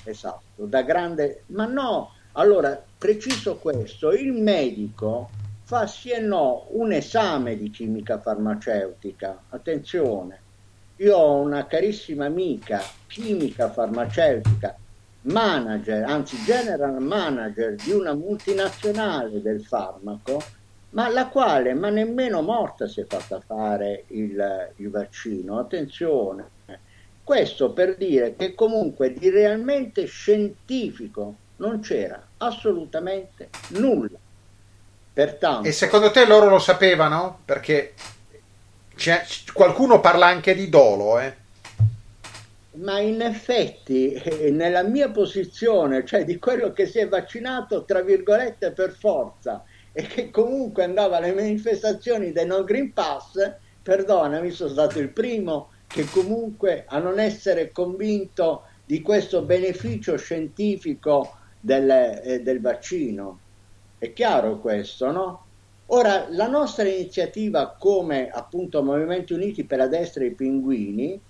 [SPEAKER 2] Esatto, da grande... Ma no, allora, preciso questo, il medico fa sì e no un esame di chimica farmaceutica. Attenzione, io ho una carissima amica, chimica farmaceutica, manager, anzi general manager di una multinazionale del farmaco, ma la quale, ma nemmeno morta, si è fatta fare il, il vaccino. Attenzione, questo per dire che comunque di realmente scientifico non c'era assolutamente nulla.
[SPEAKER 1] Pertanto, e secondo te loro lo sapevano? Perché qualcuno parla anche di dolo, eh?
[SPEAKER 2] Ma in effetti, eh, nella mia posizione, cioè di quello che si è vaccinato, tra virgolette, per forza, e che comunque andava alle manifestazioni del No Green Pass, perdonami, sono stato il primo che comunque a non essere convinto di questo beneficio scientifico del, eh, del vaccino. È chiaro questo, no? Ora, la nostra iniziativa come appunto Movimenti Uniti per la destra e i pinguini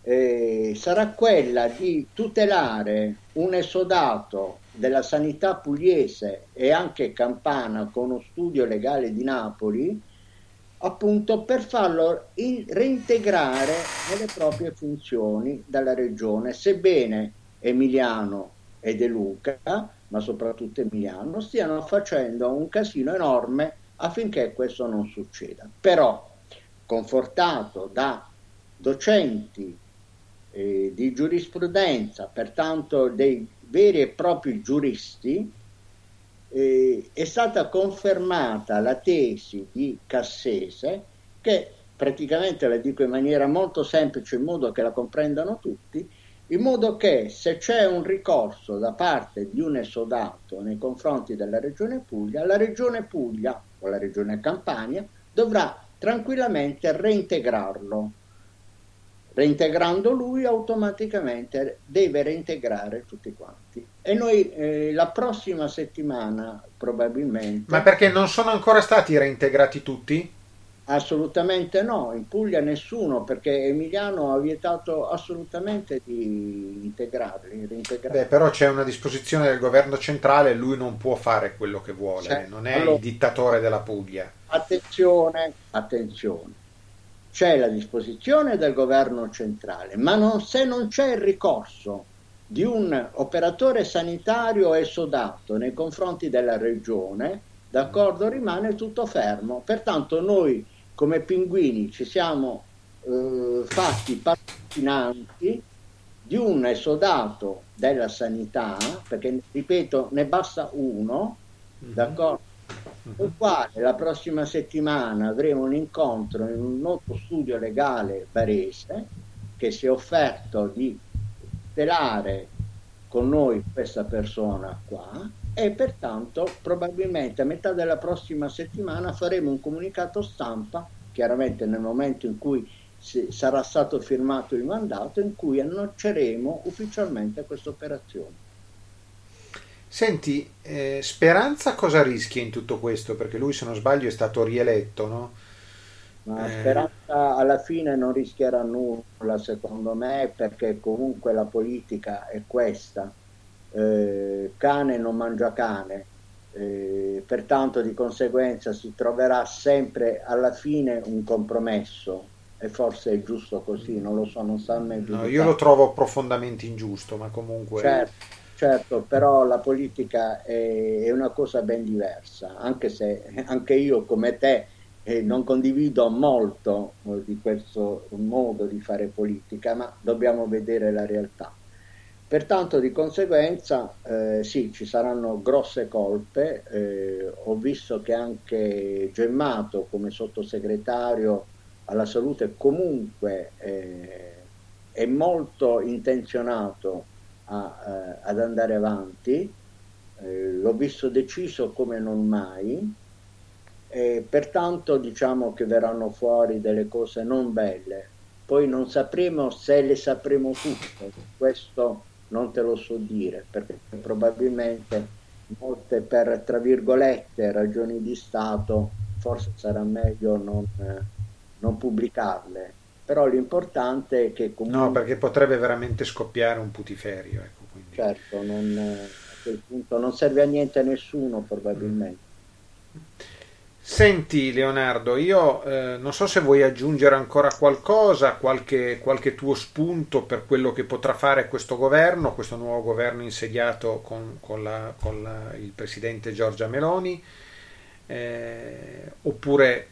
[SPEAKER 2] eh, sarà quella di tutelare un esodato della sanità pugliese e anche campana con uno studio legale di Napoli, appunto per farlo in, reintegrare nelle proprie funzioni dalla regione, sebbene Emiliano e De Luca ma soprattutto Emiliano, stiano facendo un casino enorme affinché questo non succeda. Però, confortato da docenti eh, di giurisprudenza, pertanto dei veri e propri giuristi, eh, è stata confermata la tesi di Cassese, che praticamente la dico in maniera molto semplice in modo che la comprendano tutti, in modo che se c'è un ricorso da parte di un esodato nei confronti della Regione Puglia, la Regione Puglia o la Regione Campania dovrà tranquillamente reintegrarlo. Reintegrando lui automaticamente deve reintegrare tutti quanti. E noi eh, la prossima settimana probabilmente...
[SPEAKER 1] Ma perché non sono ancora stati reintegrati tutti?
[SPEAKER 2] Assolutamente no, in Puglia nessuno perché Emiliano ha vietato assolutamente di integrarli.
[SPEAKER 1] Beh, però c'è una disposizione del governo centrale lui non può fare quello che vuole, c'è. non è allora, il dittatore della Puglia.
[SPEAKER 2] Attenzione, attenzione. C'è la disposizione del governo centrale, ma non, se non c'è il ricorso di un operatore sanitario esodato nei confronti della regione, d'accordo, rimane tutto fermo. Pertanto noi come pinguini ci siamo eh, fatti patrocinanti di un esodato della sanità, perché ripeto, ne basta uno, mm-hmm. d'accordo? Con quale la prossima settimana avremo un incontro in un noto studio legale barese che si è offerto di tutelare con noi questa persona qua e pertanto probabilmente a metà della prossima settimana faremo un comunicato stampa, chiaramente nel momento in cui sarà stato firmato il mandato, in cui annunceremo ufficialmente questa operazione.
[SPEAKER 1] Senti, eh, Speranza cosa rischia in tutto questo? Perché lui, se non sbaglio, è stato rieletto, no?
[SPEAKER 2] Ma eh. Speranza alla fine non rischierà nulla, secondo me, perché comunque la politica è questa eh, cane non mangia cane, eh, pertanto di conseguenza si troverà sempre alla fine un compromesso e forse è giusto così, non lo so, non sa me.
[SPEAKER 1] No, io lo trovo profondamente ingiusto, ma comunque...
[SPEAKER 2] Certo, certo però la politica è, una cosa ben diversa, anche se anche io come te eh, non condivido molto eh, di questo modo di fare politica, ma dobbiamo vedere la realtà. Pertanto di conseguenza eh, sì, ci saranno grosse colpe, eh, ho visto che anche Gemmato come sottosegretario alla salute comunque eh, è molto intenzionato a, eh, ad andare avanti, eh, l'ho visto deciso come non mai, e pertanto diciamo che verranno fuori delle cose non belle, poi non sapremo se le sapremo tutte, questo non te lo so dire perché probabilmente molte per tra virgolette ragioni di Stato forse sarà meglio non, eh, non pubblicarle però l'importante è che
[SPEAKER 1] comunque no perché potrebbe veramente scoppiare un putiferio ecco, quindi.
[SPEAKER 2] certo non, a quel punto non serve a niente a nessuno probabilmente mm.
[SPEAKER 1] Senti Leonardo, io eh, non so se vuoi aggiungere ancora qualcosa, qualche, qualche, tuo spunto per quello che potrà fare questo governo, questo nuovo governo insediato con, con, la, con la, il presidente Giorgia Meloni, eh, oppure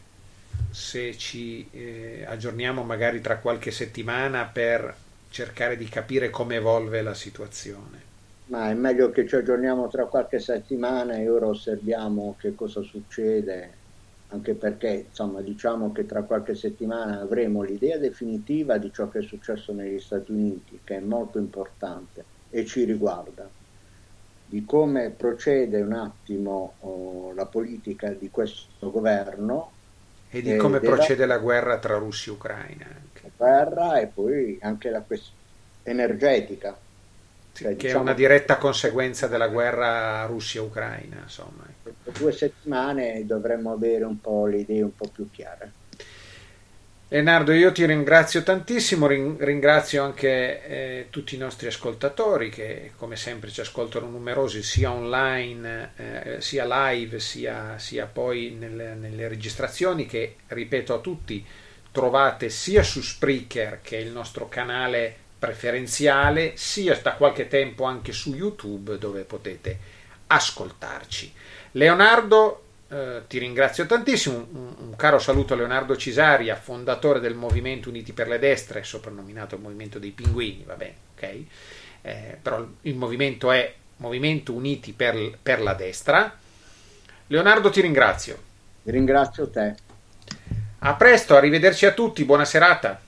[SPEAKER 1] se ci eh, aggiorniamo magari tra qualche settimana per cercare di capire come evolve la situazione.
[SPEAKER 2] Ma è meglio che ci aggiorniamo tra qualche settimana e ora osserviamo che cosa succede anche perché insomma diciamo che tra qualche settimana avremo l'idea definitiva di ciò che è successo negli Stati Uniti, che è molto importante e ci riguarda, di come procede un attimo oh, la politica di questo governo.
[SPEAKER 1] E di come della... procede la guerra tra Russia e Ucraina. Anche.
[SPEAKER 2] La guerra e poi anche la questione energetica
[SPEAKER 1] cioè, che diciamo, è una diretta conseguenza della guerra Russia-Ucraina. Insomma.
[SPEAKER 2] Per due settimane dovremmo avere un po' le idee un po' più chiare.
[SPEAKER 1] Leonardo, io ti ringrazio tantissimo, ringrazio anche eh, tutti i nostri ascoltatori che come sempre ci ascoltano numerosi sia online, eh, sia live, sia, sia poi nelle, nelle, registrazioni che, ripeto a tutti, trovate sia su Spreaker che è il nostro canale preferenziale sia da qualche tempo anche su YouTube dove potete ascoltarci. Leonardo, eh, ti ringrazio tantissimo, un, un, caro saluto a Leonardo Cisaria, fondatore del Movimento Uniti per le Destre, soprannominato Movimento dei Pinguini, va bene, ok? Eh, però il movimento è Movimento Uniti per, per la Destra. Leonardo, ti ringrazio.
[SPEAKER 2] Ringrazio te.
[SPEAKER 1] A presto, arrivederci a tutti, buona serata.